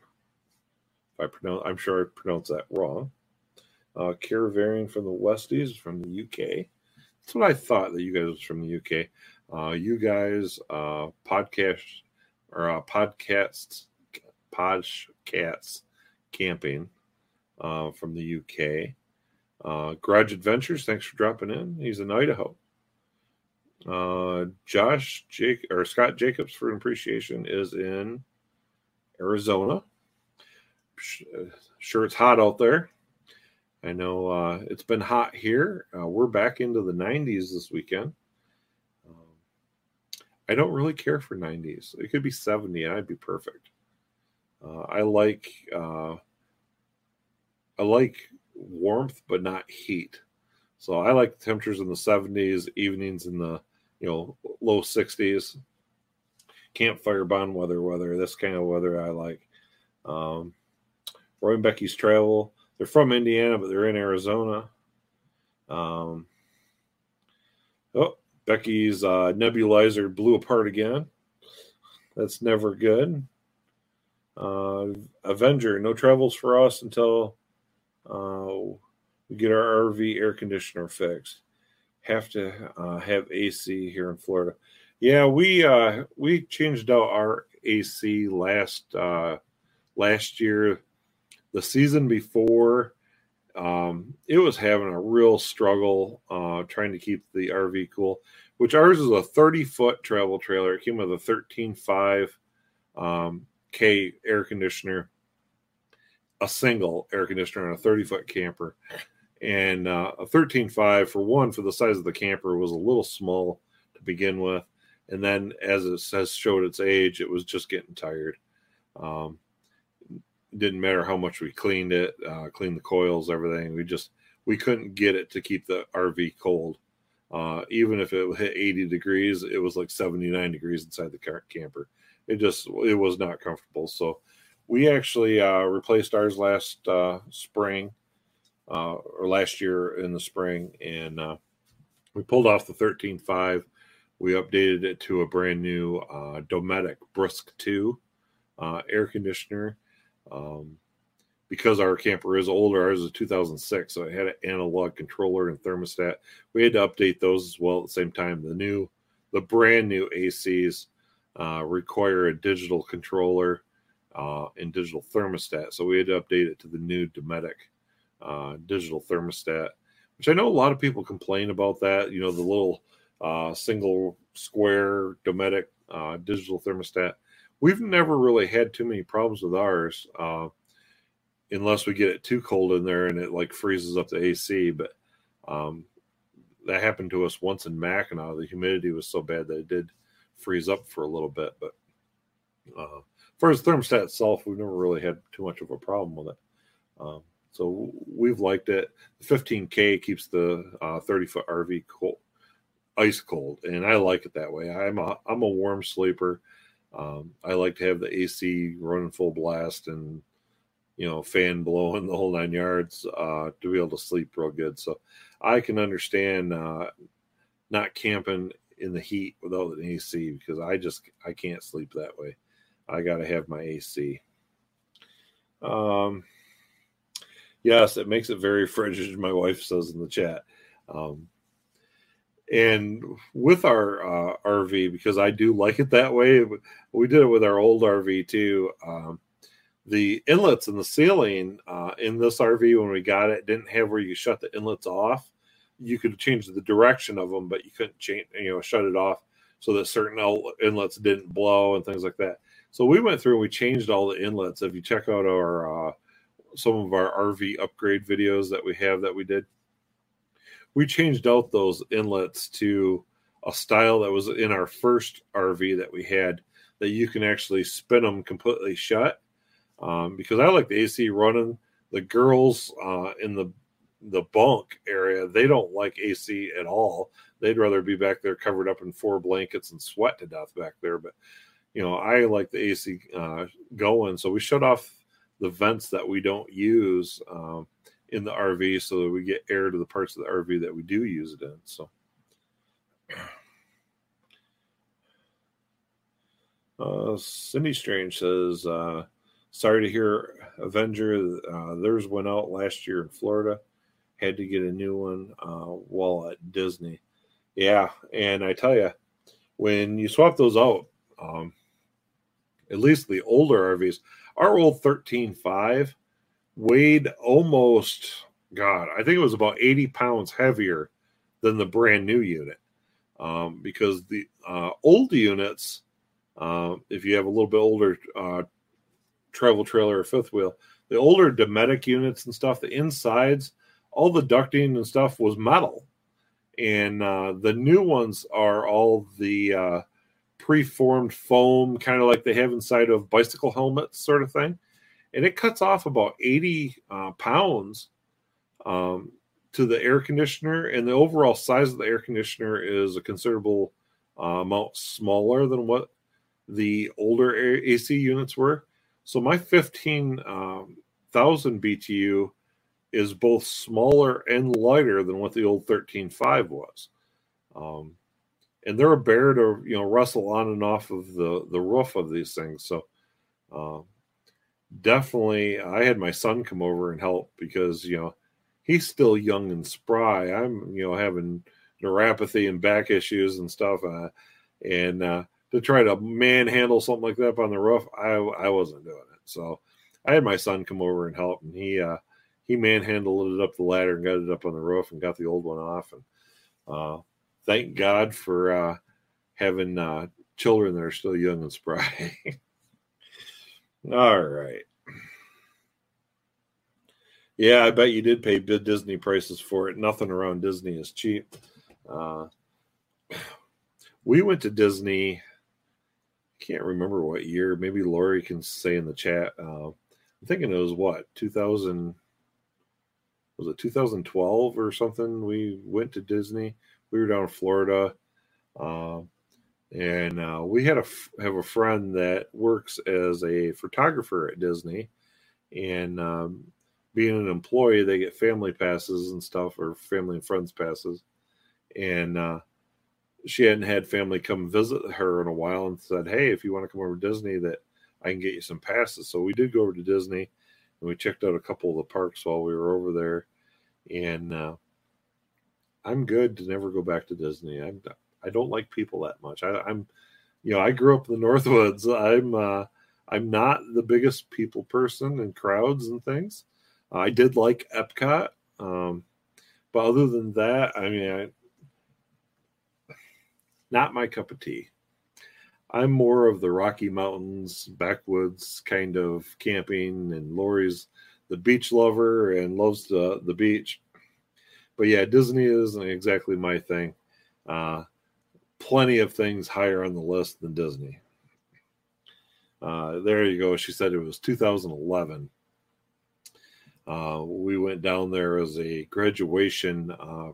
If I pronounce, I'm sure I pronounced that wrong. Uh, Caravanning from the Westies from the UK. That's what I thought that you guys was from the UK. Uh, you guys, uh, podcast or uh, podcasts, podcasts camping uh, from the UK. Uh, Garage Adventures, thanks for dropping in. He's in Idaho. Uh, Josh Jake or Scott Jacobs for appreciation is in Arizona. Sure, it's hot out there. I know uh, it's been hot here. Uh, we're back into the 90s this weekend. Um, I don't really care for 90s. It could be 70 and I'd be perfect. Uh, I like uh, I like warmth, but not heat. So I like temperatures in the 70s, evenings in the you know low 60s. Campfire bond weather, weather. This kind of weather I like. Um, Roy and Becky's travel. They're from Indiana, but they're in Arizona. Um, oh, Becky's uh, nebulizer blew apart again. That's never good. Uh, Avenger, no travels for us until uh, we get our RV air conditioner fixed. Have to uh, have AC here in Florida. Yeah, we uh, we changed out our AC last uh, last year. The season before, um, it was having a real struggle uh, trying to keep the RV cool. Which ours is a 30 foot travel trailer. It came with a 13.5 um, K air conditioner a single air conditioner on a 30 foot camper. And uh, a 13.5 for one, for the size of the camper, was a little small to begin with. And then as it has showed its age, it was just getting tired. Um, didn't matter how much we cleaned it, uh, cleaned the coils, everything. We just we couldn't get it to keep the RV cold. Uh, even if it hit 80 degrees, it was like 79 degrees inside the camper. It just it was not comfortable. So we actually uh, replaced ours last uh, spring uh, or last year in the spring, and uh, we pulled off the 13.5. We updated it to a brand new uh, Dometic Brisk 2 uh, air conditioner. Um, because our camper is older, ours is 2006, so it had an analog controller and thermostat. We had to update those as well at the same time. The new, the brand new ACs require a digital controller uh, in digital thermostat. So we had to update it to the new Dometic uh, digital thermostat, which I know a lot of people complain about that. You know, the little uh, single square Dometic uh, digital thermostat. We've never really had too many problems with ours, uh, unless we get it too cold in there and it like freezes up the AC. But um, that happened to us once in Mackinac. The humidity was so bad that it did freeze up for a little bit, but uh, as the thermostat itself, we've never really had too much of a problem with it. Um, so we've liked it. The 15K keeps the uh, 30 foot RV cold, ice cold, and I like it that way. I'm a I'm a warm sleeper. Um, I like to have the AC running full blast and you know fan blowing the whole nine yards uh, to be able to sleep real good. So I can understand uh, not camping in the heat without an AC because I just I can't sleep that way. I got to have my AC. Um, yes, it makes it very frigid. My wife says in the chat. Um, and with our uh, RV, because I do like it that way, we did it with our old RV too. Um, the inlets in the ceiling uh, in this RV when we got it didn't have where you shut the inlets off. You could change the direction of them, but you couldn't change, you know, shut it off so that certain inlets didn't blow and things like that. So we went through and we changed all the inlets. If you check out our uh, some of our RV upgrade videos that we have that we did, we changed out those inlets to a style that was in our first RV that we had that you can actually spin them completely shut. Um, because I like the AC running. The girls uh, in the the bunk area they don't like AC at all. They'd rather be back there covered up in four blankets and sweat to death back there. But you know, I like the AC uh, going, so we shut off the vents that we don't use. Um, in the RV so that we get air to the parts of the RV that we do use it in. So, uh, Cindy Strange says, uh, "Sorry to hear Avenger. Uh, theirs went out last year in Florida. Had to get a new one uh, while at Disney. Yeah, and I tell you, when you swap those out, um, at least the older RVs, our old thirteen five weighed almost God, I think it was about 80 pounds heavier than the brand new unit. Um, because the uh, old units, uh, if you have a little bit older uh, travel trailer or fifth wheel, the older Dometic units and stuff, the insides, all the ducting and stuff was metal. And uh, the new ones are all the uh, preformed foam, kind of like they have inside of bicycle helmets, sort of thing and it cuts off about 80 uh, pounds um, to the air conditioner, and the overall size of the air conditioner is a considerable uh, amount smaller than what the older AC units were. So my 15,000 um, BTU is both smaller and lighter than what the old 13.5 was. Um, and they're a bear to you know wrestle on and off of the the roof of these things. So um, definitely I had my son come over and help because you know he's still young and spry. I'm you know having neuropathy and back issues and stuff, uh, and uh, to try to manhandle something like that up on the roof, I I wasn't doing it. So I had my son come over and help, and he uh, he manhandled it up the ladder and got it up on the roof and got the old one off. And uh, thank God for uh, having uh, children that are still young and spry. All right. Yeah, I bet you did pay big Disney prices for it. Nothing around Disney is cheap. Uh, we went to Disney. Can't remember what year. Maybe Lori can say in the chat. Uh, I'm thinking it was what 2000. Was it 2012 or something? We went to Disney. We were down in Florida. Uh, and uh, we had a have a friend that works as a photographer at Disney, and um, being an employee, they get family passes and stuff, or family and friends passes, and uh, she hadn't had family come visit her in a while, and said, "Hey, if you want to come over to Disney, that I can get you some passes." So we did go over to Disney, and we checked out a couple of the parks while we were over there, and uh, I'm good to never go back to Disney. I'm I don't like people that much. I, am you know, I grew up in the Northwoods. I'm uh, I'm not the biggest people person in crowds and things. I did like Epcot, um, but other than that, I mean, I, not my cup of tea. I'm more of the Rocky Mountains, backwoods kind of camping, and Lori's the beach lover and loves the the beach. But yeah, Disney isn't exactly my thing. Uh, plenty of things higher on the list than Disney. Uh, there you go. She said it was 2011. Uh, we went down there as a graduation uh,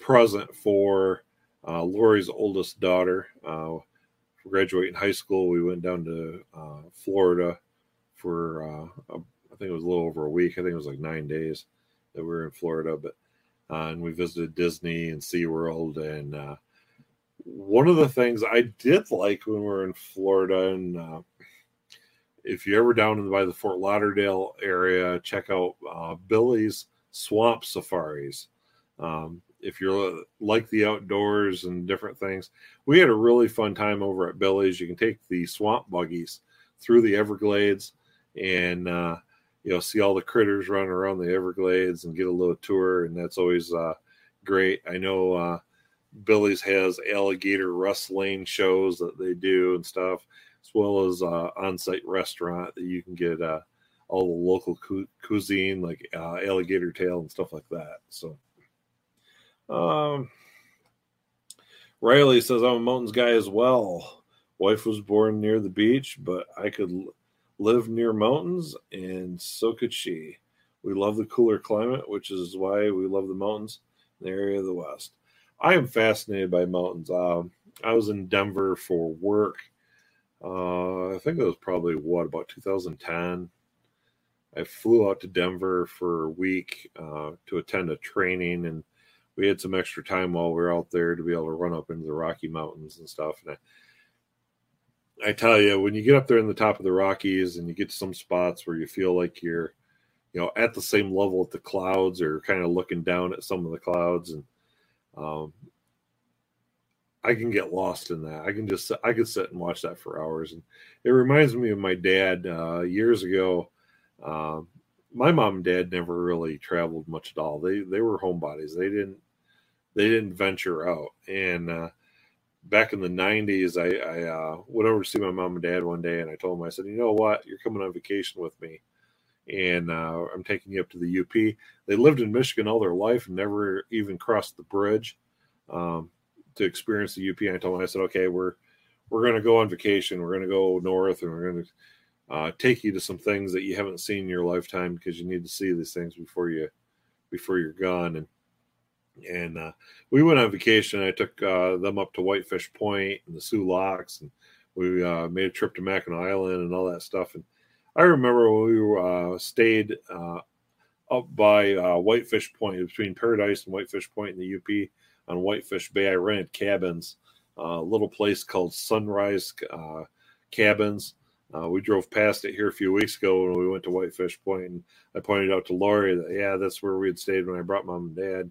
present for uh, Lori's oldest daughter. Uh, graduating high school, we went down to uh, Florida for a, I think it was a little over a week. I think it was like nine days that we were in Florida, but and we visited Disney and SeaWorld and one of the things I did like when we were in Florida, and uh, if you're ever down by the Fort Lauderdale area, check out uh, Billie's Swamp Safaris. Um, if you're like the outdoors and different things, we had a really fun time over at Billie's. You can take the swamp buggies through the Everglades and uh, you know see all the critters running around the Everglades and get a little tour, and that's always uh, great. I know uh, Billie's has alligator rustling shows that they do and stuff, as well as uh, on-site restaurant that you can get uh, all the local cu- cuisine like uh, alligator tail and stuff like that. So, um, Riley says I'm a mountains guy as well. Wife was born near the beach, but I could live near mountains, and so could she. We love the cooler climate, which is why we love the mountains in the area of the West. I am fascinated by mountains. Um, I was in Denver for work. Uh, I think it was probably what about 2010. I flew out to Denver for a week uh, to attend a training, and we had some extra time while we were out there to be able to run up into the Rocky Mountains and stuff. And I, I tell you, when you get up there in the top of the Rockies and you get to some spots where you feel like you're, you know, at the same level at the clouds or kind of looking down at some of the clouds, and um, I can get lost in that. I can just I could sit and watch that for hours, and it reminds me of my dad uh, years ago. Uh, my mom and dad never really traveled much at all. They they were homebodies. They didn't they didn't venture out. And uh, back in the '90s, I, I uh, went over to see my mom and dad one day, and I told them I said, you know what, you're coming on vacation with me and uh, I'm taking you up to the UP. They lived in Michigan all their life and never even crossed the bridge um, to experience the UP. And I told them, I said, okay, we're we're going to go on vacation. We're going to go north, and we're going to uh, take you to some things that you haven't seen in your lifetime because you need to see these things before you before you're gone. And and uh, we went on vacation. I took uh, them up to Whitefish Point and the Soo Locks, and we uh, made a trip to Mackinac Island and all that stuff. And I remember we uh, stayed uh, up by uh, Whitefish Point, between Paradise and Whitefish Point in the UP on Whitefish Bay. I rented cabins, a little place called Sunrise Cabins. Uh, we drove past it here a few weeks ago when we went to Whitefish Point, and I pointed out to Lori that yeah, that's where we had stayed when I brought mom and dad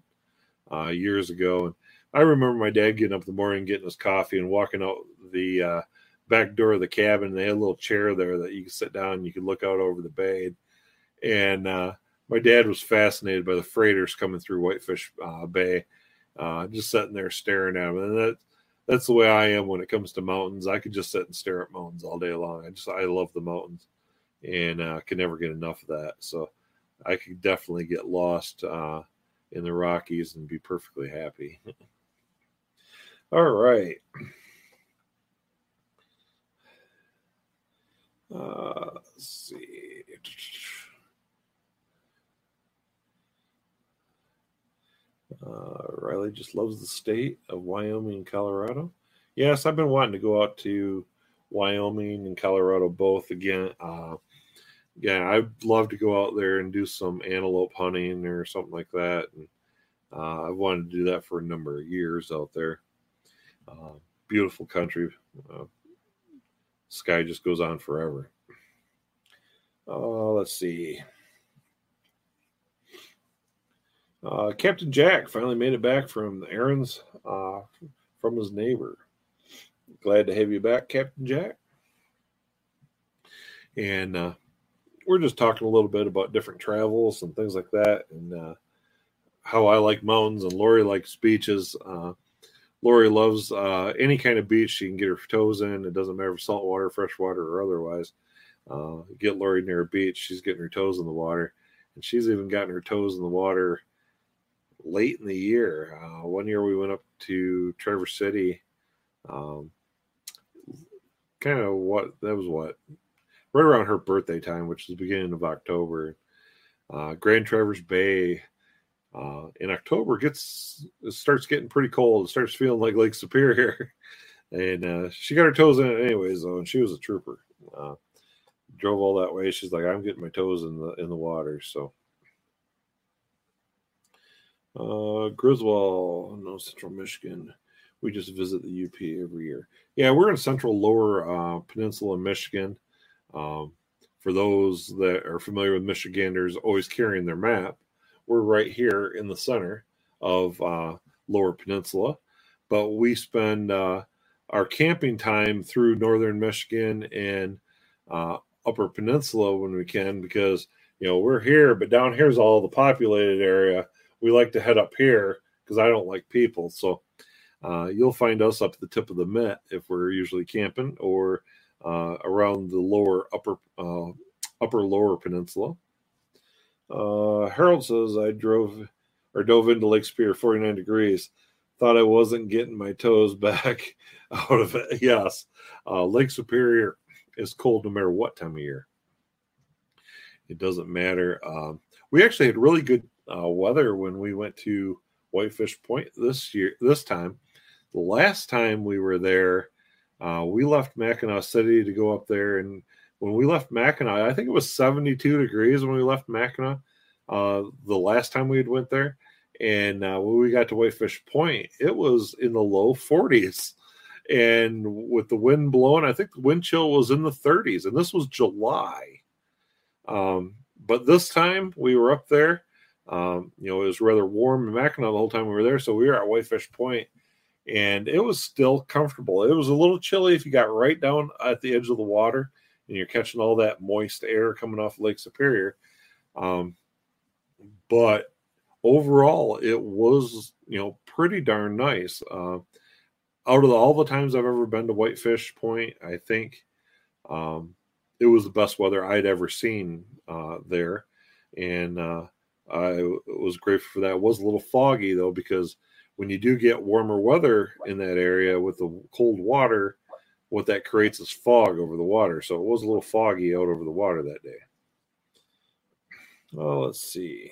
uh, years ago. And I remember my dad getting up in the morning, getting his coffee, and walking out the back door of the cabin. They had a little chair there that you could sit down and you could look out over the bay. And uh, my dad was fascinated by the freighters coming through Whitefish uh, Bay, uh, just sitting there staring at them. And that that's the way I am when it comes to mountains. I could just sit and stare at mountains all day long. I just I love the mountains, and uh, can never get enough of that. So I could definitely get lost uh, in the Rockies and be perfectly happy. all right. Uh, let's see. Uh, Riley just loves the state of Wyoming and Colorado. Yes, I've been wanting to go out to Wyoming and Colorado both again. Uh, yeah, I'd love to go out there and do some antelope hunting or something like that. And uh, I've wanted to do that for a number of years out there. Uh, beautiful country, uh, sky just goes on forever. Uh, let's see. Uh, Captain Jack finally made it back from the errands uh, from his neighbor. Glad to have you back, Captain Jack. And uh, we're just talking a little bit about different travels and things like that, and uh, how I like mountains and Lori likes beaches. Uh, Lori loves uh, any kind of beach she can get her toes in. It doesn't matter if saltwater, freshwater, or otherwise. Uh, get Lori near a beach, she's getting her toes in the water, and she's even gotten her toes in the water late in the year. Uh, one year we went up to Traverse City. Um, kind of what that was what right around her birthday time, which is the beginning of October. Uh, Grand Traverse Bay uh, in October gets starts getting pretty cold. It starts feeling like Lake Superior, and uh, she got her toes in it anyways though, and she was a trooper. Uh, drove all that way. She's like, I'm getting my toes in the in the water. So, uh, Griswold, no Central Michigan. We just visit the UP every year. Yeah, we're in central lower uh, peninsula, Michigan. Um, for those that are familiar with Michiganders always carrying their map, we're right here in the center of uh, Lower Peninsula. But we spend uh, our camping time through northern Michigan and uh, Upper Peninsula when we can because you know we're here, but down here's all the populated area. We like to head up here because I don't like people. So uh, you'll find us up at the tip of the Met if we're usually camping, or uh, around the lower upper uh, upper lower peninsula. Uh, Harold says I drove or dove into Lake Superior 49 degrees. Thought I wasn't getting my toes back out of it. Yes, uh, Lake Superior is cold no matter what time of year. It doesn't matter. Um, we actually had really good uh, weather when we went to Whitefish Point this year. This time, the last time we were there, uh, we left Mackinaw City to go up there, and when we left Mackinaw, I think it was 72 degrees when we left Mackinaw. Uh, the last time we had went there, and uh, when we got to Whitefish Point, it was in the low 40s, and with the wind blowing, I think the wind chill was in the 30s, and this was July. Um, but this time we were up there. Um, you know, it was rather warm in Mackinac the whole time we were there. So we were at Whitefish Point and it was still comfortable. It was a little chilly if you got right down at the edge of the water and you're catching all that moist air coming off Lake Superior. Um, but overall, it was, you know, pretty darn nice. Uh, out of the, all the times I've ever been to Whitefish Point, I think um, it was the best weather I'd ever seen uh, there, and uh, I was grateful for that. It was a little foggy though because when you do get warmer weather in that area with the cold water, what that creates is fog over the water. So it was a little foggy out over the water that day. Well, let's see.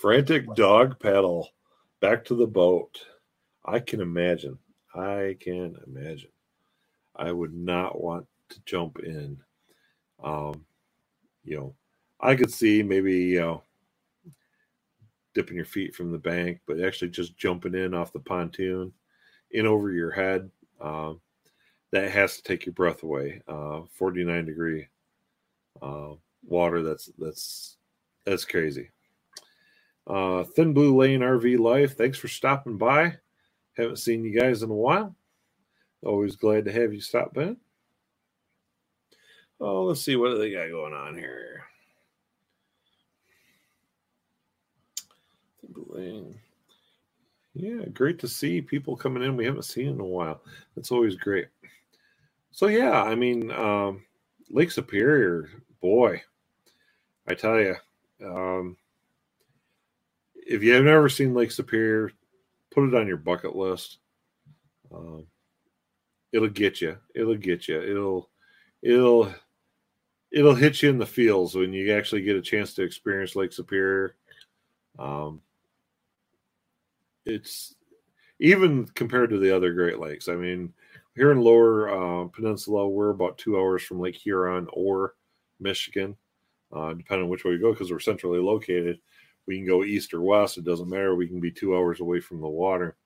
Frantic dog paddle back to the boat. I can imagine. I can imagine. I would not want to jump in. Um, you know, I could see maybe you know dipping your feet from the bank, but actually just jumping in off the pontoon, in over your head, um, that has to take your breath away. Uh, Forty nine degree uh, water. That's that's that's crazy. Uh, Thin Blue Line RV Life. Thanks for stopping by. Haven't seen you guys in a while. Always glad to have you stop by. Oh, let's see what do they got going on here. Yeah, great to see people coming in we haven't seen in a while. That's always great. So yeah, I mean, um, Lake Superior, boy, I tell you, um, if you have never seen Lake Superior, put it on your bucket list. Um, it'll get you. It'll get you. It'll it'll it'll hit you in the feels when you actually get a chance to experience Lake Superior. Um, it's even compared to the other Great Lakes. I mean, here in Lower uh, Peninsula, we're about two hours from Lake Huron or Michigan, uh, depending on which way we go, because we're centrally located. We can go east or west; it doesn't matter. We can be two hours away from the water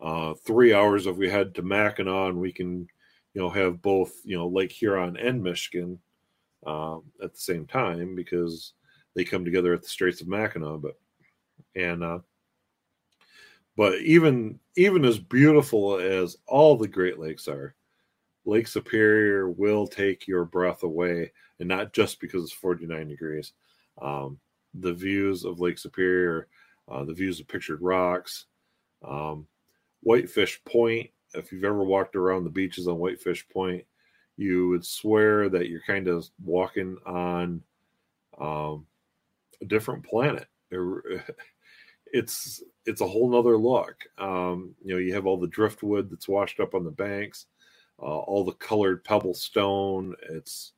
uh, three hours if we head to Mackinac, and we can, you know, have both, you know, Lake Huron and Michigan um, at the same time because they come together at the Straits of Mackinac. But and uh, but even even as beautiful as all the Great Lakes are, Lake Superior will take your breath away, and not just because it's 49 degrees. Um, the views of Lake Superior, uh, the views of pictured rocks, um, Whitefish Point. If you've ever walked around the beaches on Whitefish Point, you would swear that you're kind of walking on um, a different planet. It's it's a whole nother look. Um, you know, you have all the driftwood that's washed up on the banks, uh, all the colored pebble stone. It's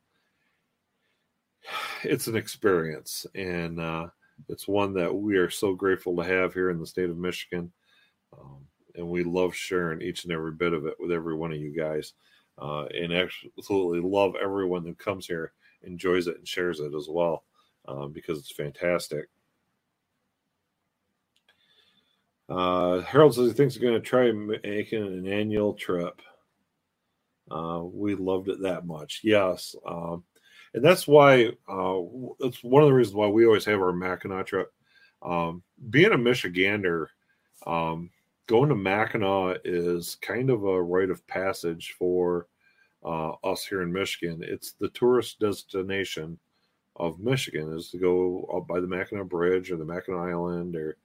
it's an experience, and uh, it's one that we are so grateful to have here in the state of Michigan. Um, and we love sharing each and every bit of it with every one of you guys. Uh, and absolutely love everyone who comes here, enjoys it, and shares it as well, um, because it's fantastic. Uh, Harold says he thinks he's going to try making an annual trip. Uh, we loved it that much. Yes. Um, and that's why uh, it's one of the reasons why we always have our Mackinac trip. Um, being a Michigander, um, going to Mackinac is kind of a rite of passage for uh, us here in Michigan. It's the tourist destination of Michigan is to go up by the Mackinac Bridge or the Mackinac Island, or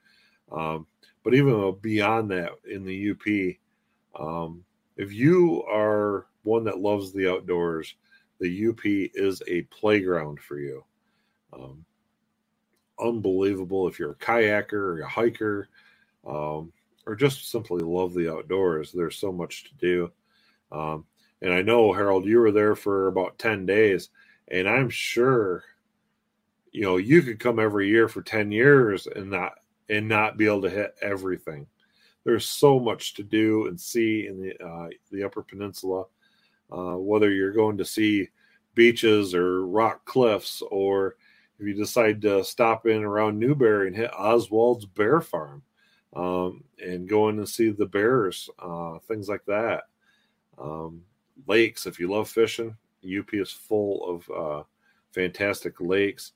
um, but even beyond that in the UP, um, if you are one that loves the outdoors, the UP is a playground for you. Um, unbelievable if you're a kayaker or a hiker, um, or just simply love the outdoors. There's so much to do. Um, and I know Harold, you were there for about ten days, and I'm sure, you know, you could come every year for ten years and not and not be able to hit everything. There's so much to do and see in the uh, the Upper Peninsula. Uh, whether you're going to see beaches or rock cliffs, or if you decide to stop in around Newberry and hit Oswald's Bear Farm um, and go in and see the bears, uh, things like that. Um, lakes, if you love fishing, UP is full of uh, fantastic lakes.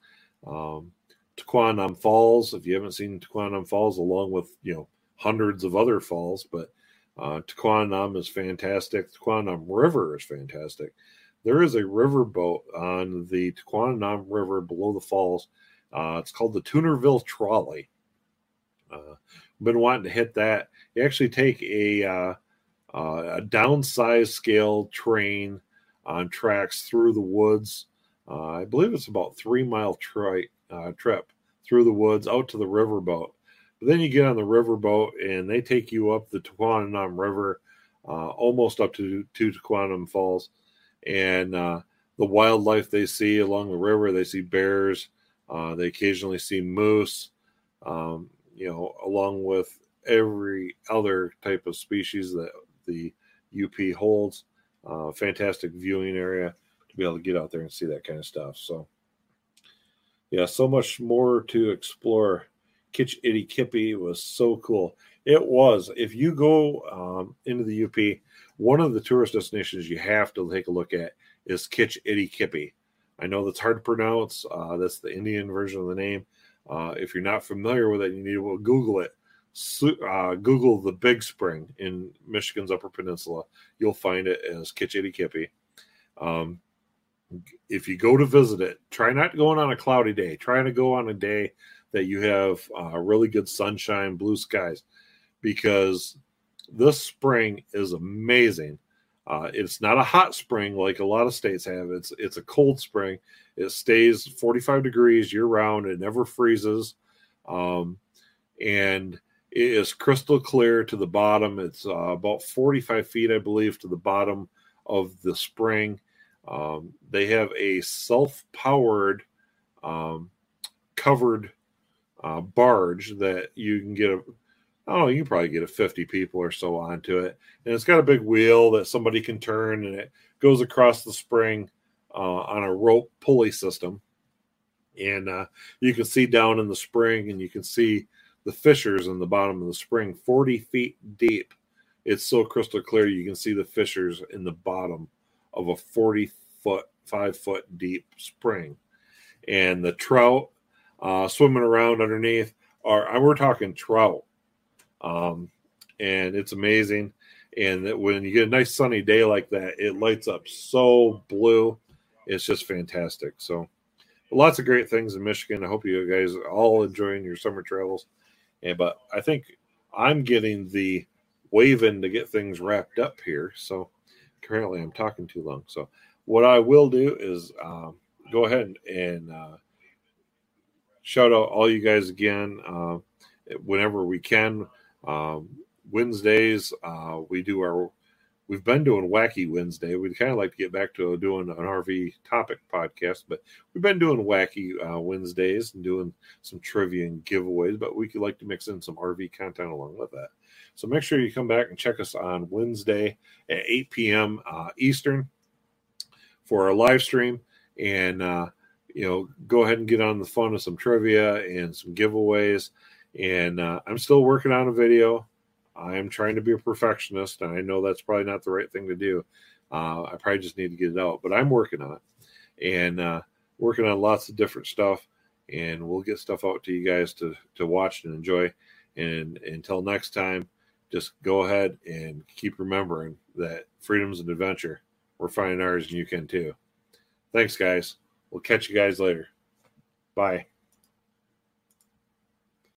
Um, Tahquamenon Falls, if you haven't seen Tahquamenon Falls, along with you know hundreds of other falls, but uh, Tahquamenon is fantastic. Tahquamenon River is fantastic. There is a riverboat on the Tahquamenon River below the falls. Uh, it's called the Toonerville Trolley. Uh, been wanting to hit that. You actually take a uh, uh, a downsized scale train on tracks through the woods. Uh, I believe it's about three mile tri- uh, trip through the woods out to the riverboat. But then you get on the riverboat and they take you up the Tahquamenon River, uh, almost up to to Tahquamenon Falls, and uh, the wildlife they see along the river. They see bears. Uh, they occasionally see moose. Um, you know, along with every other type of species that the UP holds. Uh, fantastic viewing area to be able to get out there and see that kind of stuff. So, yeah, so much more to explore. Kitch-iti-kipi was so cool. It was. If you go um, into the UP, one of the tourist destinations you have to take a look at is Kitch-iti-kipi. I know that's hard to pronounce. Uh, that's the Indian version of the name. Uh, if you're not familiar with it, you need to Google it uh, Google the Big Spring in Michigan's Upper Peninsula. You'll find it as Kitch-iti-kipi. Um, if you go to visit it, try not going on a cloudy day. Try to go on a day that you have uh, really good sunshine, blue skies, because this spring is amazing. Uh, it's not a hot spring like a lot of states have. It's it's a cold spring. It stays 45 degrees year round. It never freezes, um, and it is crystal clear to the bottom. It's uh, about 45 feet, I believe, to the bottom of the spring. Um, they have a self powered um, covered uh, barge that you can get a I know, you can probably get a 50 people or so onto it. And it's got a big wheel that somebody can turn and it goes across the spring uh, on a rope pulley system. And uh, you can see down in the spring and you can see the fissures in the bottom of the spring, 40 feet deep. It's so crystal clear you can see the fissures in the bottom of a 40 foot, five foot deep spring. And the trout uh, swimming around underneath are, we're talking trout. Um, and it's amazing. And that when you get a nice sunny day like that, it lights up so blue. It's just fantastic. So, lots of great things in Michigan. I hope you guys are all enjoying your summer travels. And but I think I'm getting the waving to get things wrapped up here. So currently I'm talking too long. So what I will do is um, go ahead and uh, shout out all you guys again uh, whenever we can. Um, Wednesdays uh, we do our we've been doing Wacky Wednesday. We'd kind of like to get back to doing an RV topic podcast, but we've been doing Wacky uh, Wednesdays and doing some trivia and giveaways. But we could like to mix in some RV content along with that. So make sure you come back and check us on Wednesday at 8 p.m. Uh, Eastern for our live stream. And, uh, you know, go ahead and get on the fun of some trivia and some giveaways. And uh, I'm still working on a video. I am trying to be a perfectionist, and I know that's probably not the right thing to do. Uh, I probably just need to get it out, but I'm working on it and uh, working on lots of different stuff. And we'll get stuff out to you guys to to watch and enjoy. And until next time, just go ahead and keep remembering that freedom's an adventure. We're finding ours, and you can too. Thanks, guys. We'll catch you guys later. Bye.